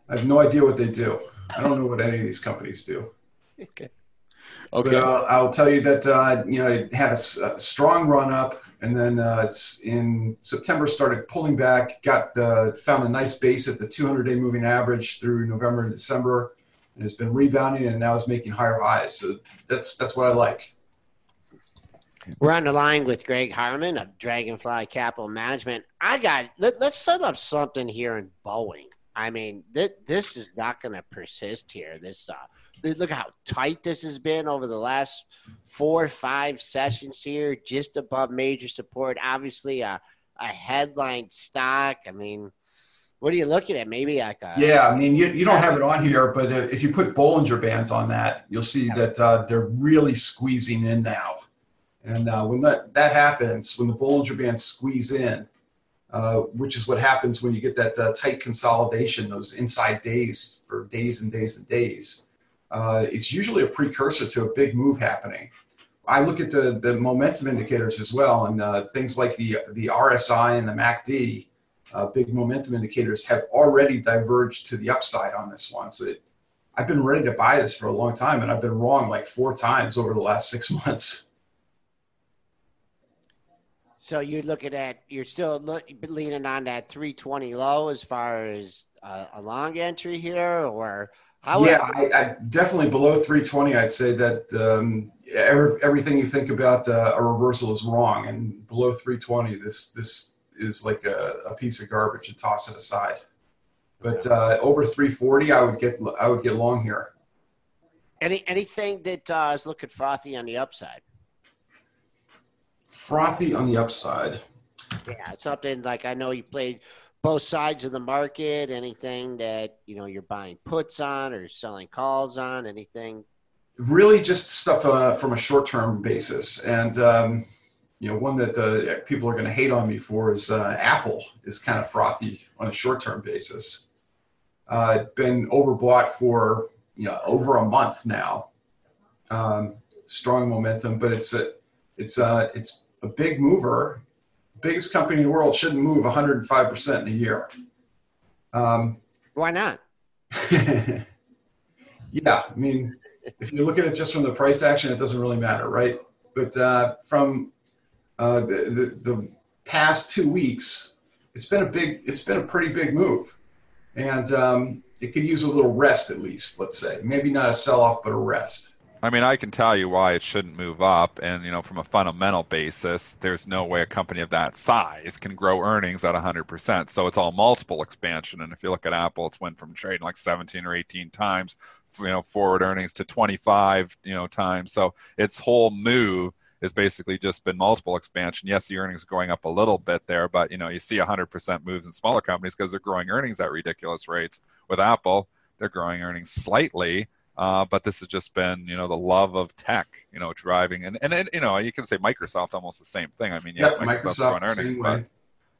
I have no idea what they do. I don't know what any of these companies do. [LAUGHS] Okay. But Okay. uh, I'll tell you that uh, you know it had a, s- a strong run up, and then uh, it's in September started pulling back. Got uh, found a nice base at the 200-day moving average through November and December, and has been rebounding, and now is making higher highs. So that's that's what I like. We're on the line with Greg Harmon of Dragonfly Capital Management. I got let, let's set up something here in Boeing. I mean, th- this is not going to persist here. This uh, look how tight this has been over the last four or five sessions here, just above major support. Obviously, a a headline stock. I mean, what are you looking at? Maybe like a Yeah, I mean you, you don't have it on here, but uh, if you put Bollinger Bands on that, you'll see that uh, they're really squeezing in now. And uh, when that, that happens, when the Bollinger Bands squeeze in, uh, which is what happens when you get that uh, tight consolidation, those inside days for days and days and days, uh, it's usually a precursor to a big move happening. I look at the, the momentum indicators as well, and uh, things like the, the RSI and the MACD, uh, big momentum indicators have already diverged to the upside on this one. So it, I've been ready to buy this for a long time, and I've been wrong like four times over the last six [LAUGHS] months. So you're looking at you're still look, leaning on that 320 low as far as uh, a long entry here, or how? yeah, I, I definitely below 320. I'd say that um, every, everything you think about uh, a reversal is wrong, and below 320, this this is like a, a piece of garbage and toss it aside. But uh, over 340, I would get I would get long here. Any anything that uh, is looking frothy on the upside? Frothy on the upside. Yeah, something like I know you played both sides of the market. Anything that you know you're buying puts on or selling calls on? Anything? really just stuff uh, from a short-term basis and um, you know one that uh, people are going to hate on me for is uh, apple is kind of frothy on a short-term basis uh, been overbought for you know over a month now um, strong momentum but it's a it's a it's a big mover biggest company in the world shouldn't move 105% in a year um, Why not? [LAUGHS] yeah, I mean, if you look at it just from the price action, it doesn't really matter, right? But uh, from uh, the, the the past two weeks, it's been a big, it's been a pretty big move, and um, it could use a little rest at least. Let's say maybe not a sell off, but a rest. I mean, I can tell you why it shouldn't move up. And, you know, from a fundamental basis, there's no way a company of that size can grow earnings at 100%. So it's all multiple expansion. And if you look at Apple, it's went from trading like 17 or 18 times, you know, forward earnings to 25, you know, times. So its whole move has basically just been multiple expansion. Yes, the earnings are going up a little bit there, but, you know, you see 100% moves in smaller companies because they're growing earnings at ridiculous rates. With Apple, they're growing earnings slightly uh, but this has just been, you know, the love of tech, you know, driving, and and, and you know, you can say Microsoft almost the same thing. I mean, yes, Microsoft's Microsoft earnings, but way.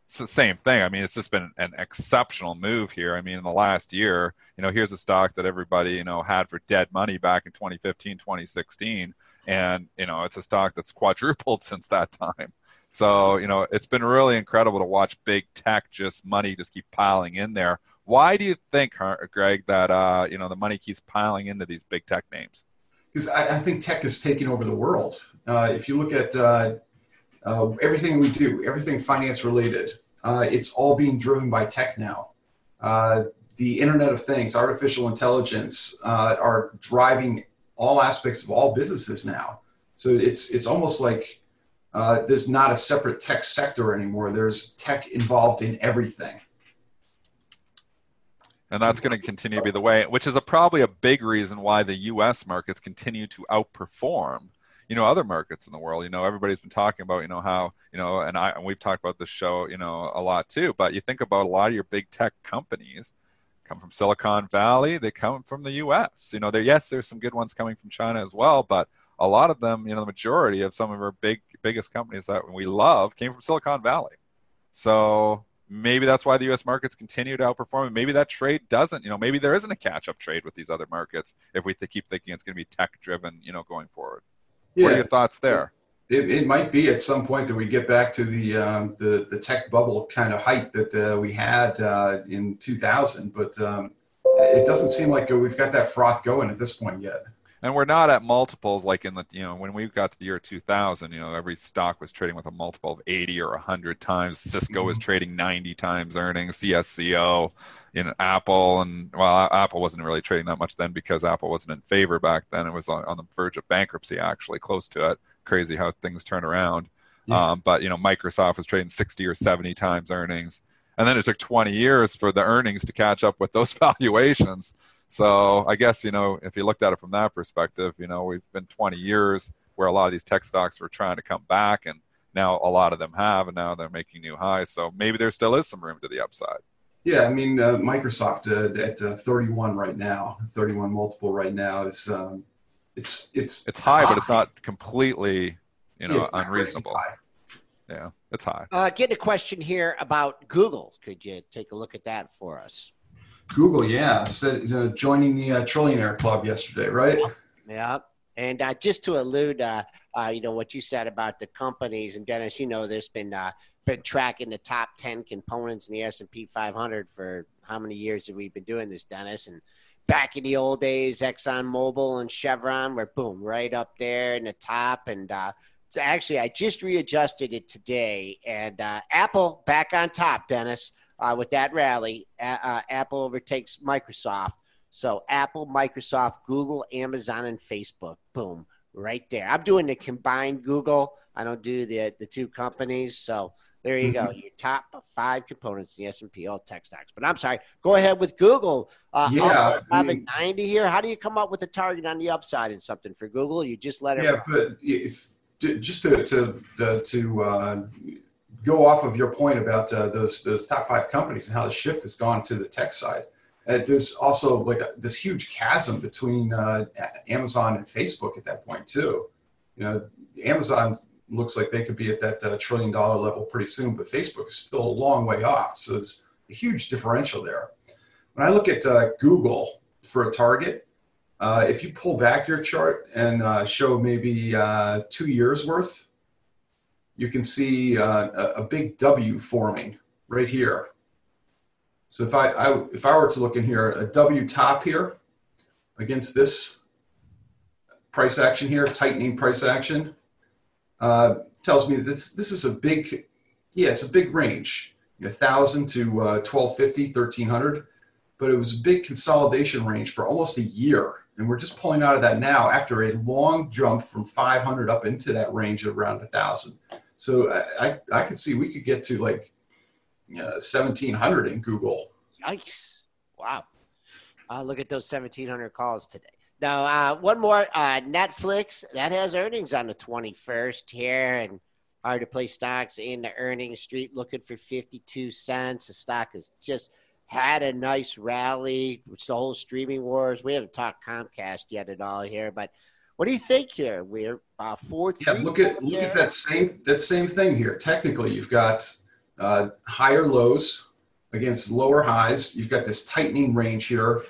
it's the same thing. I mean, it's just been an exceptional move here. I mean, in the last year, you know, here's a stock that everybody, you know, had for dead money back in 2015, 2016. And, you know, it's a stock that's quadrupled [LAUGHS] since that time. So, you know, it's been really incredible to watch big tech just money just keep piling in there. Why do you think, Greg, that, uh, you know, the money keeps piling into these big tech names? because I, I think tech is taking over the world. Uh, if you look at uh, uh, everything we do, everything finance related, uh, it's all being driven by tech now. Uh, the Internet of Things, artificial intelligence, are driving all aspects of all businesses now. So it's it's almost like uh, there's not a separate tech sector anymore. There's tech involved in everything. and that's going to continue to be the way which is a, probably a big reason why the us markets continue to outperform you know other markets in the world you know everybody's been talking about you know how you know and i and we've talked about this show you know a lot too but you think about a lot of your big tech companies come from silicon valley they come from the us you know there yes there's some good ones coming from china as well but a lot of them you know the majority of some of our big biggest companies that we love came from silicon valley so maybe that's why the U.S. markets continue to outperform. And Maybe that trade doesn't. You know, maybe there isn't a catch-up trade with these other markets if we th- keep thinking it's going to be tech-driven. You know, going forward. Yeah. What are your thoughts there? It, it, might be at some point that we get back to the um, the, the tech bubble kind of height that uh, we had uh, in 2000, but um, it doesn't seem like we've got that froth going at this point yet and we're not at multiples like in the you know when we got to the year 2000 you know every stock was trading with a multiple of 80 or 100 times. Cisco was mm-hmm. trading 90 times earnings. Cisco in apple and well apple wasn't really trading that much then because apple wasn't in favor back then. It was on, on the verge of bankruptcy actually close to it. Crazy how things turn around. Yeah. um, but you know microsoft was trading 60 or 70 times earnings. And then it took 20 years for the earnings to catch up with those [LAUGHS] valuations so I guess, you know, if you looked at it from that perspective, you know, we've been 20 years where a lot of these tech stocks were trying to come back and now a lot of them have and now they're making new highs. So maybe there still is some room to the upside. Yeah, I mean, uh, Microsoft uh, at uh, 31 right now, 31 multiple right now is um, it's it's it's high, high, but it's not completely, you know, unreasonable. Yeah, it's high. Uh, get a question here about Google. Could you take a look at that for us? Google, yeah, said uh, joining the uh, Trillionaire Club yesterday, right? Yeah, and uh, just to allude, uh, uh, you know what you said about the companies, and Dennis, you know, there's been uh, been tracking the top ten components in the S and P 500 for how many years have we been doing this, Dennis? And back in the old days, Exxon Mobil and Chevron were boom right up there in the top, and so actually, I just readjusted it today, and Apple back on top, Dennis uh, with that rally, uh, Apple overtakes Microsoft. So Apple, Microsoft, Google, Amazon, and Facebook. Boom, right there. I'm doing the combined Google. I don't do the the two companies. So there you go. Mm-hmm. Your top five components in the S&P, all tech stocks. But I'm sorry. Go ahead with Google. Uh, yeah, having 90 here. How do you come up with a target on the upside and something for Google? You just let it. Yeah, but if just to to to, to uh, go off of your point about uh, those those top five companies and how the shift has gone to the tech side. Uh, there's also like a, this huge chasm between uh, Amazon and Facebook at that point too. You know, Amazon looks like they could be at that uh, trillion dollar level pretty soon, but Facebook is still a long way off. So there's a huge differential there. When I look at uh, Google for a target, uh, if you pull back your chart and show maybe two years worth you can see uh, a, big W forming right here. So if I, I, if I were to look in here, a W top here against this price action here, tightening price action, uh, tells me this this is a big, yeah, it's a big range, a thousand to uh, 1250, 1300, but it was a big consolidation range for almost a year. And we're just pulling out of that now after a long jump from 500 up into that range of around a thousand. So I, I, I could see we could get to like uh, 1700 in Google. Yikes. Wow. Uh, look at those 1700 calls today. Now, uh, one more uh, Netflix that has earnings on the 21st here, and hard to play stocks in the earnings street looking for 52 cents. The stock has just had a nice rally, which the whole streaming wars. We haven't talked Comcast yet at all here, but what do you think here? We're uh, four. Yeah, look at look at that same that same thing here. Technically, you've got uh, higher lows against lower highs. You've got this tightening range here.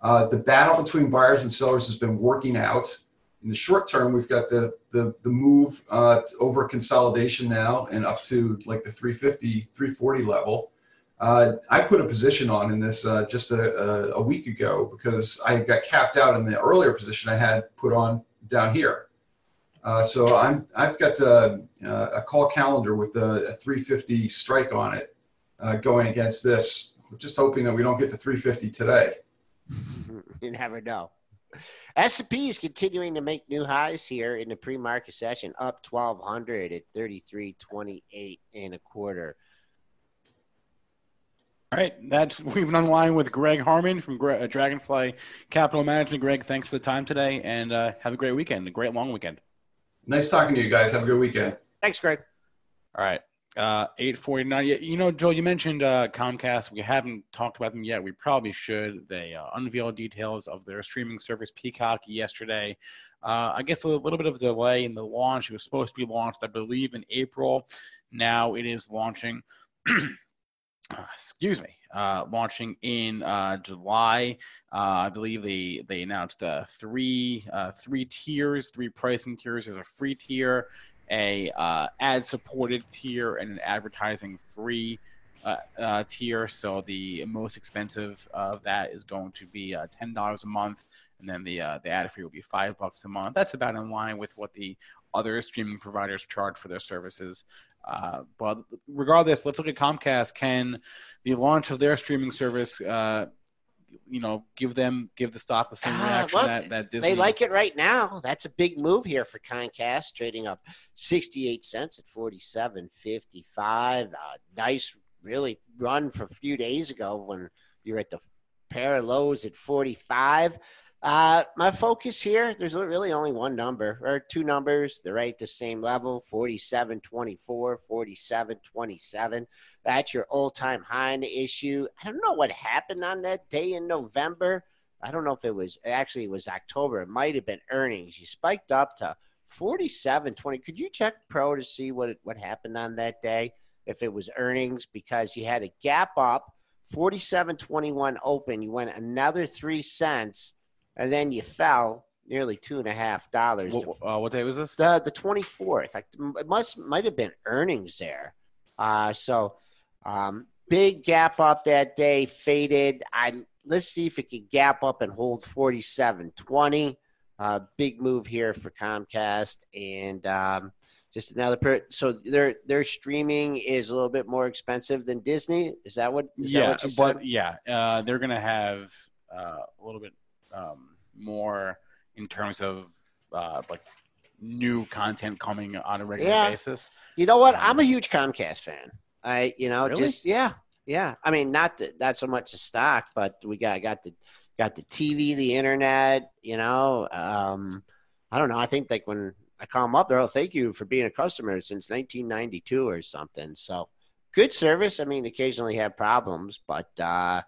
Uh, the battle between buyers and sellers has been working out. In the short term, we've got the the, the move uh, over consolidation now and up to like the 350, 340 level. Uh, I put a position on in this uh, just a, a, a, week ago because I got capped out in the earlier position I had put on down here. Uh, so I'm, I've got a, uh, a call calendar with a, a 350 strike on it uh, going against this. Just hoping that we don't get to 350 today. [LAUGHS] you never know. S&P is continuing to make new highs here in the pre-market session, up 1,200 at 33.28 and a quarter. All right, that's we've been on line with Greg Harmon from uh, Dragonfly Capital Management. Greg, thanks for the time today, and uh, have a great weekend, a great long weekend. Nice talking to you guys. Have a good weekend. Thanks, Greg. All right, uh, eight forty nine. You know, Joel, you mentioned uh, Comcast. We haven't talked about them yet. We probably should. They uh, unveiled details of their streaming service Peacock yesterday. Uh, I guess a little bit of a delay in the launch. It was supposed to be launched, I believe, in April. Now it is launching. [CLEARS THROAT] uh, excuse me, uh, launching in uh, July. Uh, I believe they they announced uh, three uh, three tiers, three pricing tiers. There's a free tier, a ad supported tier, and an advertising free tier. So the most expensive of that is going to be ten dollars a month, and then the the ad free will be five bucks a month. That's about in line with what the other streaming providers charge for their services. Uh, but regardless, let's look at Comcast. Can the launch of their streaming service, uh, you know, give them give the stock the same ah, reaction uh, that, that Disney? They like it right now. That's a big move here for Comcast, trading up 68 cents at 47.55. Uh, nice, really run for a few days ago when you're at the pair of lows at 45. Uh, my focus here, there's really only one number or two numbers. They're right at the same level 47 24, 47 27. That's your all time high in the issue. I don't know what happened on that day in November. I don't know if it was actually it was October. It might have been earnings. You spiked up to 47 20. Could you check pro to see what what happened on that day? If it was earnings, because you had a gap up 47 21 open. You went another three cents and then you fell nearly two and a half dollars. What, uh, what, day was this? The the twenty fourth. It must might have been earnings there. Uh, so um, big gap up that day, faded. I let's see if it can gap up and hold forty seven twenty. Uh, big move here for Comcast and. Um, just another per- so their their streaming is a little bit more expensive than Disney. Is that what? Is yeah, that what but yeah, uh, they're gonna have uh, a little bit um, more in terms of uh, like new content coming on a regular yeah. basis. You know what? Um, I'm a huge Comcast fan. I, you know, really? just yeah, yeah. I mean, not the, not so much a stock, but we got got the got the TV, the internet. You know, um, I don't know. I think like when I call them up, they'll thank you for being a customer since 1992 or something. So good service. I mean, occasionally have problems, but uh,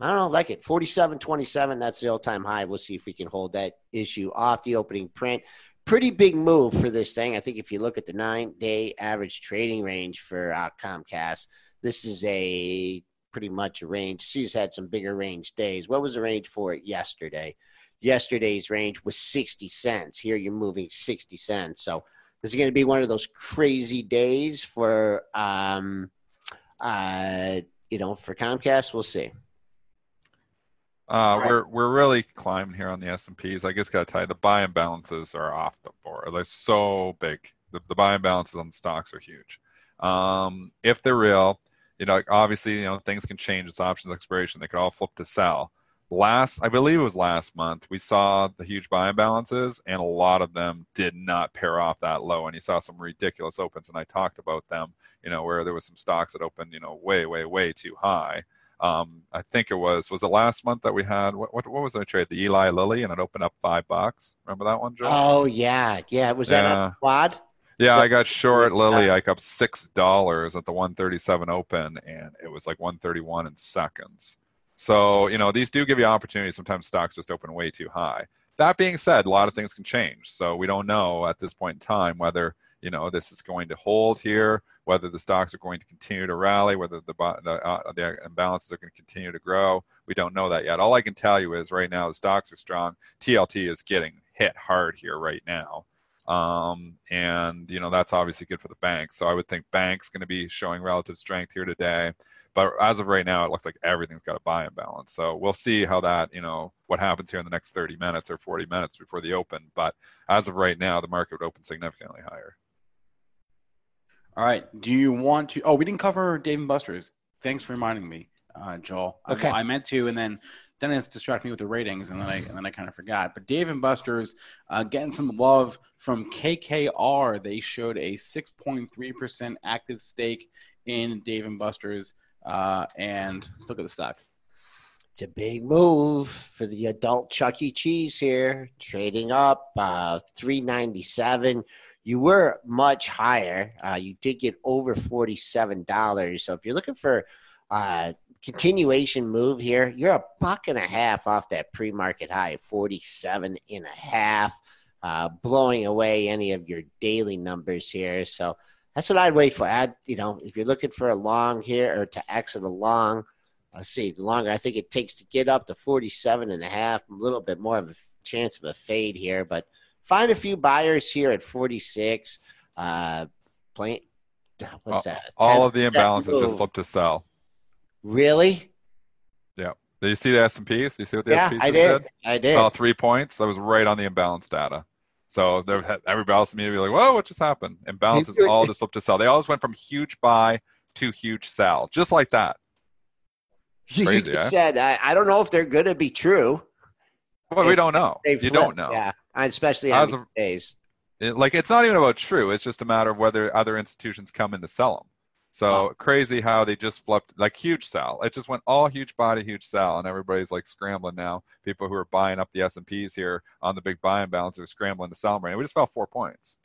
I don't know, like it. 47 27, that's the all time high. We'll see if we can hold that issue off the opening print. Pretty big move for this thing. I think if you look at the nine day average trading range for uh, Comcast, this is a pretty much a range. She's had some bigger range days. What was the range for it yesterday? Yesterday's range was 60 cents. Here you're moving 60 cents. So this is going to be one of those crazy days for, um, uh, you know, for Comcast. We'll see. Uh, right. We're we're really climbing here on the S and P's. I guess got to tell you the buy and balances are off the board. They're so big. The, the buy and balances on the stocks are huge. Um, if they're real, you know, obviously, you know, things can change. It's options expiration. They could all flip to sell. Last, I believe it was last month, we saw the huge buy and balances, and a lot of them did not pair off that low. And you saw some ridiculous opens, and I talked about them. You know, where there was some stocks that opened, you know, way, way, way too high. Um, I think it was was it last month that we had what what, what was the trade? The Eli Lilly and it opened up five bucks. Remember that one, Joe? Oh yeah, yeah. It was that yeah. a quad? Yeah, so, I got short Lilly like up six dollars at the 137 open, and it was like 131 in seconds. So you know these do give you opportunities. Sometimes stocks just open way too high. That being said, a lot of things can change. So we don't know at this point in time whether you know this is going to hold here, whether the stocks are going to continue to rally, whether the the, uh, the imbalances are going to continue to grow. We don't know that yet. All I can tell you is right now the stocks are strong. TLT is getting hit hard here right now. Um, and you know that's obviously good for the banks. So I would think banks going to be showing relative strength here today. But as of right now, it looks like everything's got a buy and balance. So we'll see how that, you know, what happens here in the next 30 minutes or 40 minutes before the open. But as of right now, the market would open significantly higher. All right. Do you want to? Oh, we didn't cover Dave and Buster's. Thanks for reminding me, uh, Joel. Okay. I, I, meant to, and then Dennis distracted me with the ratings, and then I and then I kind of forgot. But Dave and Buster's uh, getting some love from KKR. They showed a 6.3% active stake in Dave and Buster's, uh, and let's look at the stock. It's a big move for the adult Chuck E. Cheese here, trading up uh, 397 you were much higher. Uh, you did get over $47. So if you're looking for uh, continuation move here, you're a buck and a half off that pre-market high, 47 and a half, uh, blowing away any of your daily numbers here. So That's what I'd wait for. I'd, you know, if you're looking for a long here or to exit a long, let's see, the longer I think it takes to get up to 47 and a half, a little bit more of a chance of a fade here, but find a few buyers here at 46. Uh, plain, what's all, that? all 10 of the imbalances just flipped to sell. Really? Yeah. Did you see the S and P's? You see what the Yeah, S and I P's did. I did. Oh, three points. That was right on the imbalance data. So there, everybody else immediately like, "Whoa, what just happened?" Imbalances [LAUGHS] all just flipped to sell. They always went from huge buy to huge sell, just like that. [LAUGHS] you crazy, just eh? said, I, I don't know if they're going to be true. But we don't know. You don't know. Yeah, especially As on of- days. It- like it's not even about true. It's just a matter of whether other institutions come in to sell them. So oh. crazy how they just flipped like huge sell. It just went all huge buy to huge sell, and everybody's like scrambling now. People who are buying up the S and P's here on the big buy and balance are scrambling to sell them right now. We just fell four points.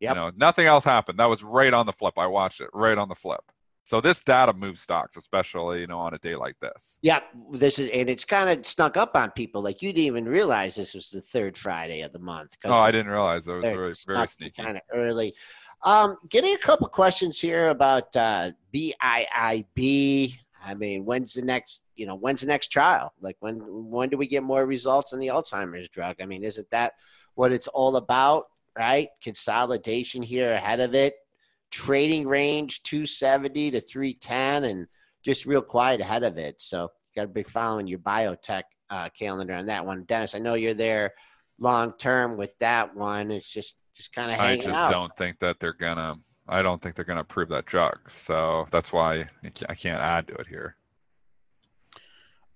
Yep. You know, nothing else happened. That was right on the flip. I watched it right on the flip. So this data moves stocks, especially you know on a day like this. Yeah, this is, and it's kind of snuck up on people. Like you didn't even realize this was the third Friday of the month. Oh, I didn't realize it was very, very sneaky. Kind of early. Um, getting a couple questions here about uh, BIIB. I mean, when's the next? You know, when's the next trial? Like when? When do we get more results on the Alzheimer's drug? I mean, isn't that what it's all about? Right? Consolidation here ahead of it. Trading range 270 to 310, and just real quiet ahead of it. So you got to be following your biotech uh, calendar on that one, Dennis. I know you're there long term with that one. It's just just kind of hanging out. I just out. don't think that they're gonna. I don't think they're gonna approve that drug. So that's why I can't add to it here.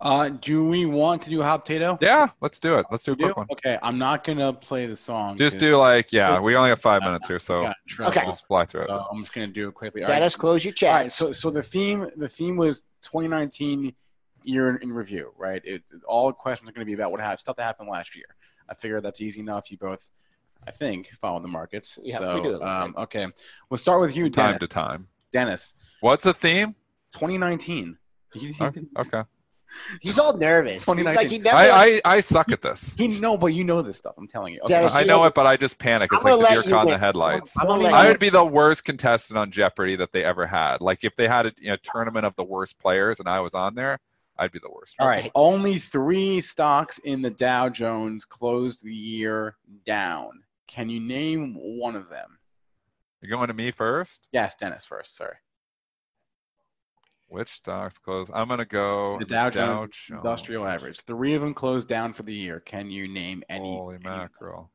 Uh, do we want to do a hot potato? Yeah, let's do it. Let's do a We do? quick one. Okay, I'm not gonna play the song. Just do like yeah. We only have five minutes here, so I got in trouble. Okay. just fly through it. So I'm just gonna do it quickly. All right. Dennis, close your All right, chat. so so the theme the theme was 2019 year in, in review, right? It, all questions are going to be about what happened, stuff that happened last year. I figure that's easy enough. You both, I think, follow the markets. Yeah, so we do um, okay, we'll start with you, Dennis. Time to time. Dennis, What's the theme? 2019. He, he, Okay. okay. He's all nervous. 2019. Like he never. I, I I suck at this. he know, but you know this stuff. I'm telling you. Okay. Dennis, I you know know- it, but I just panic. It's I'm like the let deer you caught in the win. headlights. I'm gonna let I you- would be the worst contestant on Jeopardy that they ever had. Like if they had a you know, tournament of the worst players and I was on there, I'd be the worst. All right. Only three stocks in the Dow Jones closed the year down. Can you name one of them? You're going to me first. Yes, Dennis first. Sorry. Which stocks close? I'm gonna go The Dow Jones Jones. Industrial Average. Three of them closed down for the year. Can you name any? Holy any- mackerel!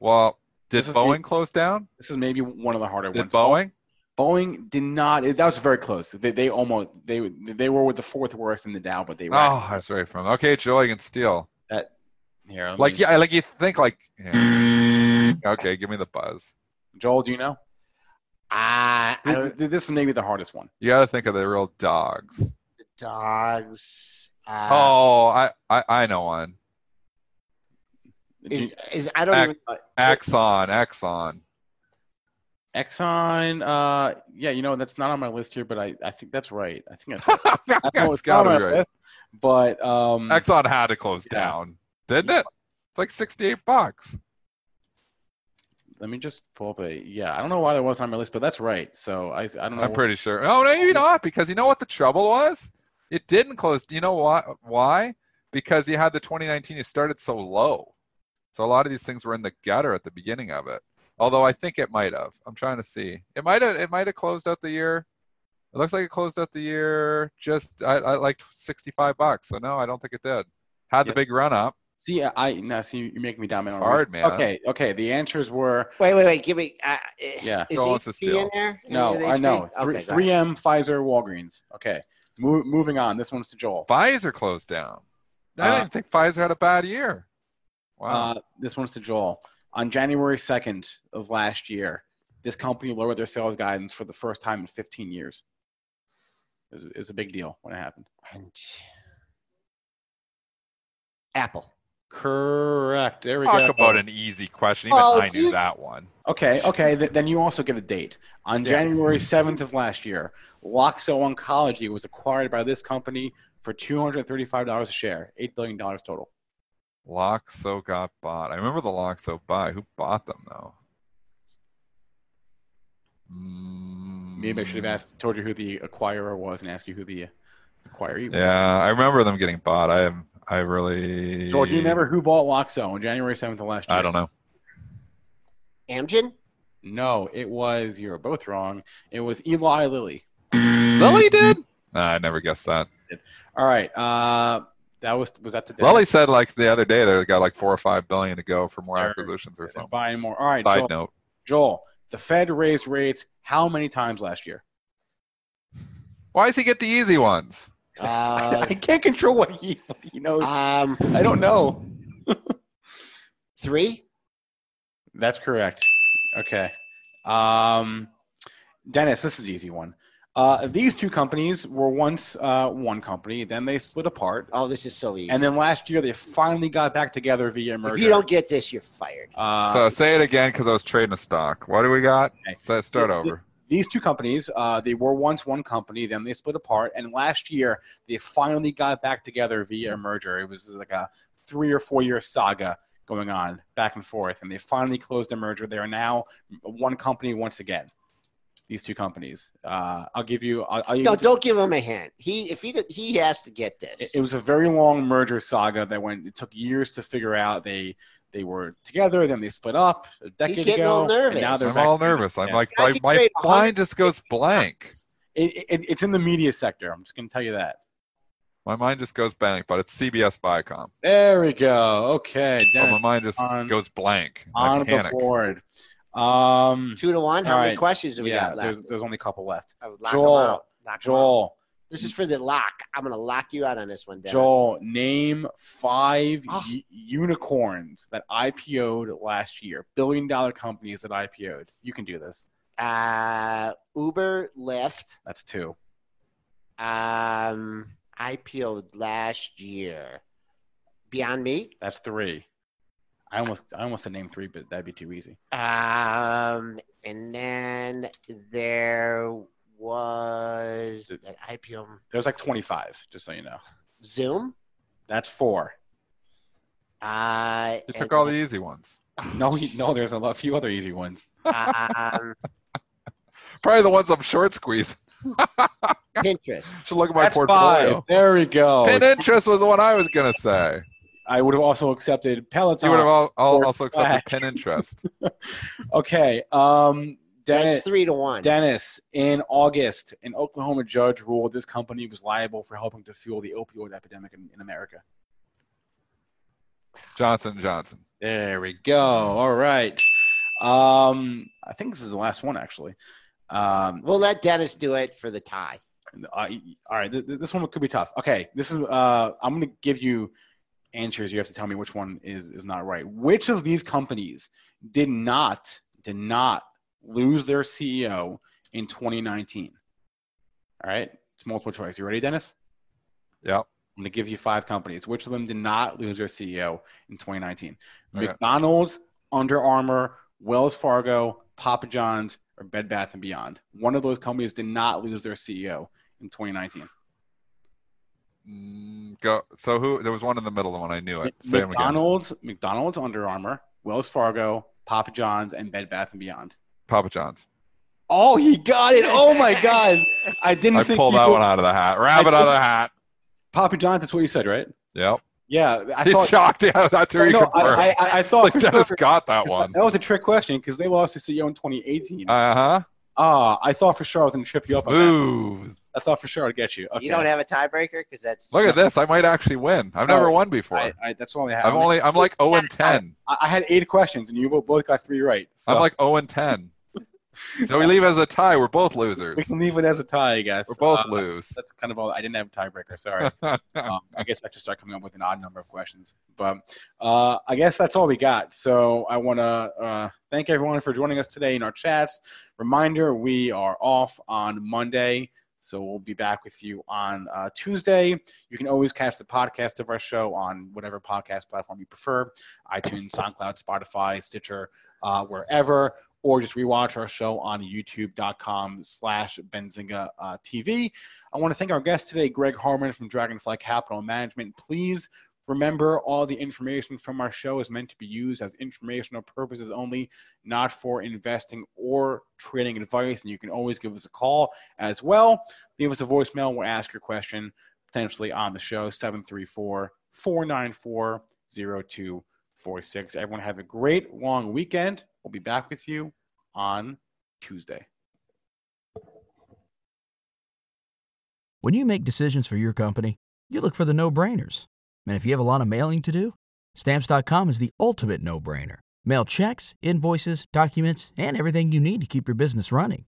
Well, did Boeing the- close down? This is maybe one of the harder Did ones. Boeing? Boeing did not. That was very close. They, they almost they they were with the fourth worst in the Dow, but they were Oh, that's right from. Okay, Joe, you can steal. here. let Like me- yeah, like you think like. yeah. Okay, give me the buzz. Joel, do you know? Ah, I Th- don't, th- This is maybe the hardest one. You got to think of the real dogs. dogs. Uh, oh, I, I I know one. Is, is I don't Ac- even. uh, Exxon, Exxon. Exxon. Uh, yeah, you know that's not on my list here, but I, I think that's right. I think [LAUGHS] that's right. I know That's it's not gotta be right. list, but um, Exxon had to close Yeah. down, didn't it? It's like sixty-eight bucks. Let me just pull up a. Yeah, I don't know why that wasn't on my list, but that's right. So I, I don't know. I'm pretty sure. Oh, no, maybe not, because you know what the trouble was? It didn't close. Do You know why? Why? Because you had the 2019. You started so low, so a lot of these things were in the gutter at the beginning of it. Although I think it might have. I'm trying to see. It might have. It might have closed out the year. It looks like it closed out the year just I, I like 65 bucks. So no, I don't think it did. Had the Yeah. big run up. See, I now see you're making me down. It's hard, man. Okay, okay. The answers were Wait, wait, wait. Give me. Uh, Yeah. Is Joel wants to HP steal. in there? No, I know. Three, okay, 3M, Pfizer, Walgreens. Okay, Mo- moving on. This one's to Joel. Pfizer closed down. I Uh, didn't think Pfizer had a bad year. Wow. Uh, this one's to Joel. On January 2nd of last year, this company lowered their sales guidance for the first time in 15 years. It was, it was a big deal when it happened. Apple. Correct. There we Talk go. about an easy question. Even Oh, I knew dude. that one. Okay, okay. th- then you also get a date. On Yes. January 7th of last year, Loxo Oncology was acquired by this company for $235 a share, $8 billion total. Loxo got bought. I remember the Loxo buy. Who bought them though? Maybe I should have asked, told you who the acquirer was, and asked you who the acquiree was. Yeah, I remember them getting bought. I am. I really. George, you remember who bought Loxo on January seventh of last year? I don't know. Amgen? No, it was. You were both wrong. It was Eli Lilly. Lilly did. Nah, I never guessed that. All right. Uh, that was was that today? Lilly said like the other day they got like four or five billion to go for more They're- acquisitions or They're something. Buying more. All right, Side Joel, note. Joel. The Fed raised rates how many times last year? Why does he get the easy ones? Uh, [LAUGHS] I can't control what he what he knows. um, I don't know. three? That's correct. Okay. Um, Dennis, this is an easy one. Uh, these two companies were once uh, one company, then they split apart, Oh, this is so easy. and then last year they finally got back together via merger. if you don't get this, you're fired. uh, so say it again because I was trading a stock. What do we got? Okay. So start over. These two companies, uh, they were once one company, then they split apart, and last year they finally got back together via a merger. It was like a three or four year saga going on back and forth, and they finally closed the merger. They are now one company once again. These two companies. Uh, I'll give you. I'll, I'll No, don't give him a hint. He if he he has to get this. it, it was a very long merger saga that went. It took years to figure out. They they were together, then they split up a decade getting ago. all and now nervous. they're I'm back all together. nervous. I'm like Guy my, my mind just goes blank. It, it, it's in the media sector. I'm just going to tell you that. My mind just goes blank, but it's CBS Viacom. There we go. Okay, Oh, my mind just on- goes blank. I on the board. Um, Two to one. How All many questions do we yeah, got there's left? there's only a couple left. I would lock Joel, him out. Lock him out. Joel, This is for the lock. I'm gonna lock you out on this one, Dennis. Joel, name five u- unicorns that IPO'd last year. Billion dollar companies that IPO'd. You can do this. Uh, Uber, Lyft, That's two. um, IPO'd last year. Beyond Meat, That's three. I almost I almost said name three, but that'd be too easy. um, and then there was IPM? IPO was like 25, just so you know. Zoom. That's four. Uh, You took all the easy ones. No, no, there's a few other easy ones. um, [LAUGHS] Probably the ones I'm short squeeze. [LAUGHS] Pinterest. Should look at my That's portfolio. five. There we go. Pinterest was the one I was gonna say. I would have also accepted Peloton. You would have all, all also accepted Slack. Pinterest. [LAUGHS] Okay. Um, That's Dennis, three to one. Dennis, in August, an Oklahoma judge ruled this company was liable for helping to fuel the opioid epidemic in, in America. Johnson Johnson. There we go. All right. Um, I think this is the last one, actually. Um, We'll let Dennis do it for the tie. uh, all right. Th- th- this one could be tough. Okay. This is. Uh, I'm going to give you answers. You have to tell me which one is is not right. Which of these companies did not did not lose their CEO in 2019? All right. It's multiple choice. You ready, Dennis? Yeah. I'm going to give you five companies. Which of them did not lose their CEO in 2019? Okay. McDonald's, Under Armour, Wells Fargo, Papa John's, or Bed Bath and Beyond. One of those companies did not lose their CEO in 2019. Mm, go. So who? There was one in the middle. The one I knew it. Say 'em again. McDonald's, McDonald's, Under Armour, Wells Fargo, Papa John's, and Bed Bath and Beyond. Papa John's. Oh, he got it! Oh my God, I didn't I think pulled that would- one out of the hat. Rabbit out of the hat. Papa John's. That's what you said, right? Yep. Yeah, I He's thought. shocked. Yeah, that's who he no, confirmed. I, I, I thought like Dennis sure- got that one. that was a trick question because they lost their CEO in 2018. Uh huh. Ah, I thought for sure I was going to trip you up on that. Smooth. I thought for sure I'd get you. Okay. You don't have a tiebreaker because that's Look at this. I might actually win. I've never Oh, won before. I, I, that's all I have. I'm only. I'm like [LAUGHS] 0 and 10. I, I had eight questions and you both got three right. So I'm like 0 and 10. So we leave as a tie. We're both losers. we can leave it as a tie, I guess. We're both Uh, lose. That's kind of all. I didn't have a tiebreaker. Sorry. [LAUGHS] um, I guess I should start coming up with an odd number of questions. But uh, I guess that's all we got. So I want to uh, thank everyone for joining us today in our chats. Reminder: we are off on Monday. So we'll be back with you on uh, Tuesday. You can always catch the podcast of our show on whatever podcast platform you prefer: iTunes, SoundCloud, Spotify, Stitcher, uh, wherever. Or just rewatch our show on YouTube.com/slash Benzinga uh, TV. I want to thank our guest today, Greg Harmon from Dragonfly Capital Management. Please remember all the information from our show is meant to be used as informational purposes only, not for investing or trading advice, and you can always give us a call as well. Leave us a voicemail. We'll ask your question potentially on the show 734 494 0246. Everyone have a great long weekend. We'll be back with you on Tuesday. When you make decisions for your company, you look for the no brainers. And if you have a lot of mailing to do, stamps.com is the ultimate no brainer. Mail checks, invoices, documents, and everything you need to keep your business running.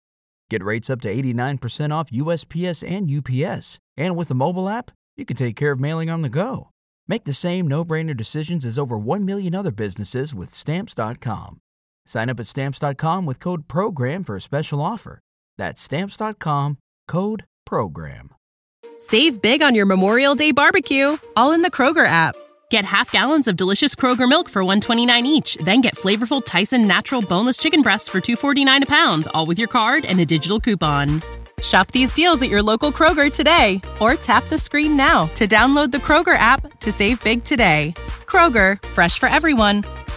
Get rates up to 89% off USPS and UPS. And with the mobile app, you can take care of mailing on the go. Make the same no brainer decisions as over 1 million other businesses with stamps.com. Sign up at stamps.com with code PROGRAM for a special offer. That's stamps.com code PROGRAM. Save big on your Memorial Day barbecue, all in the Kroger app. Get half gallons of delicious Kroger milk for 129 each, then get flavorful Tyson natural boneless chicken breasts for 249 a pound, all with your card and a digital coupon. Shop these deals at your local Kroger today or tap the screen now to download the Kroger app to save big today. Kroger, fresh for everyone.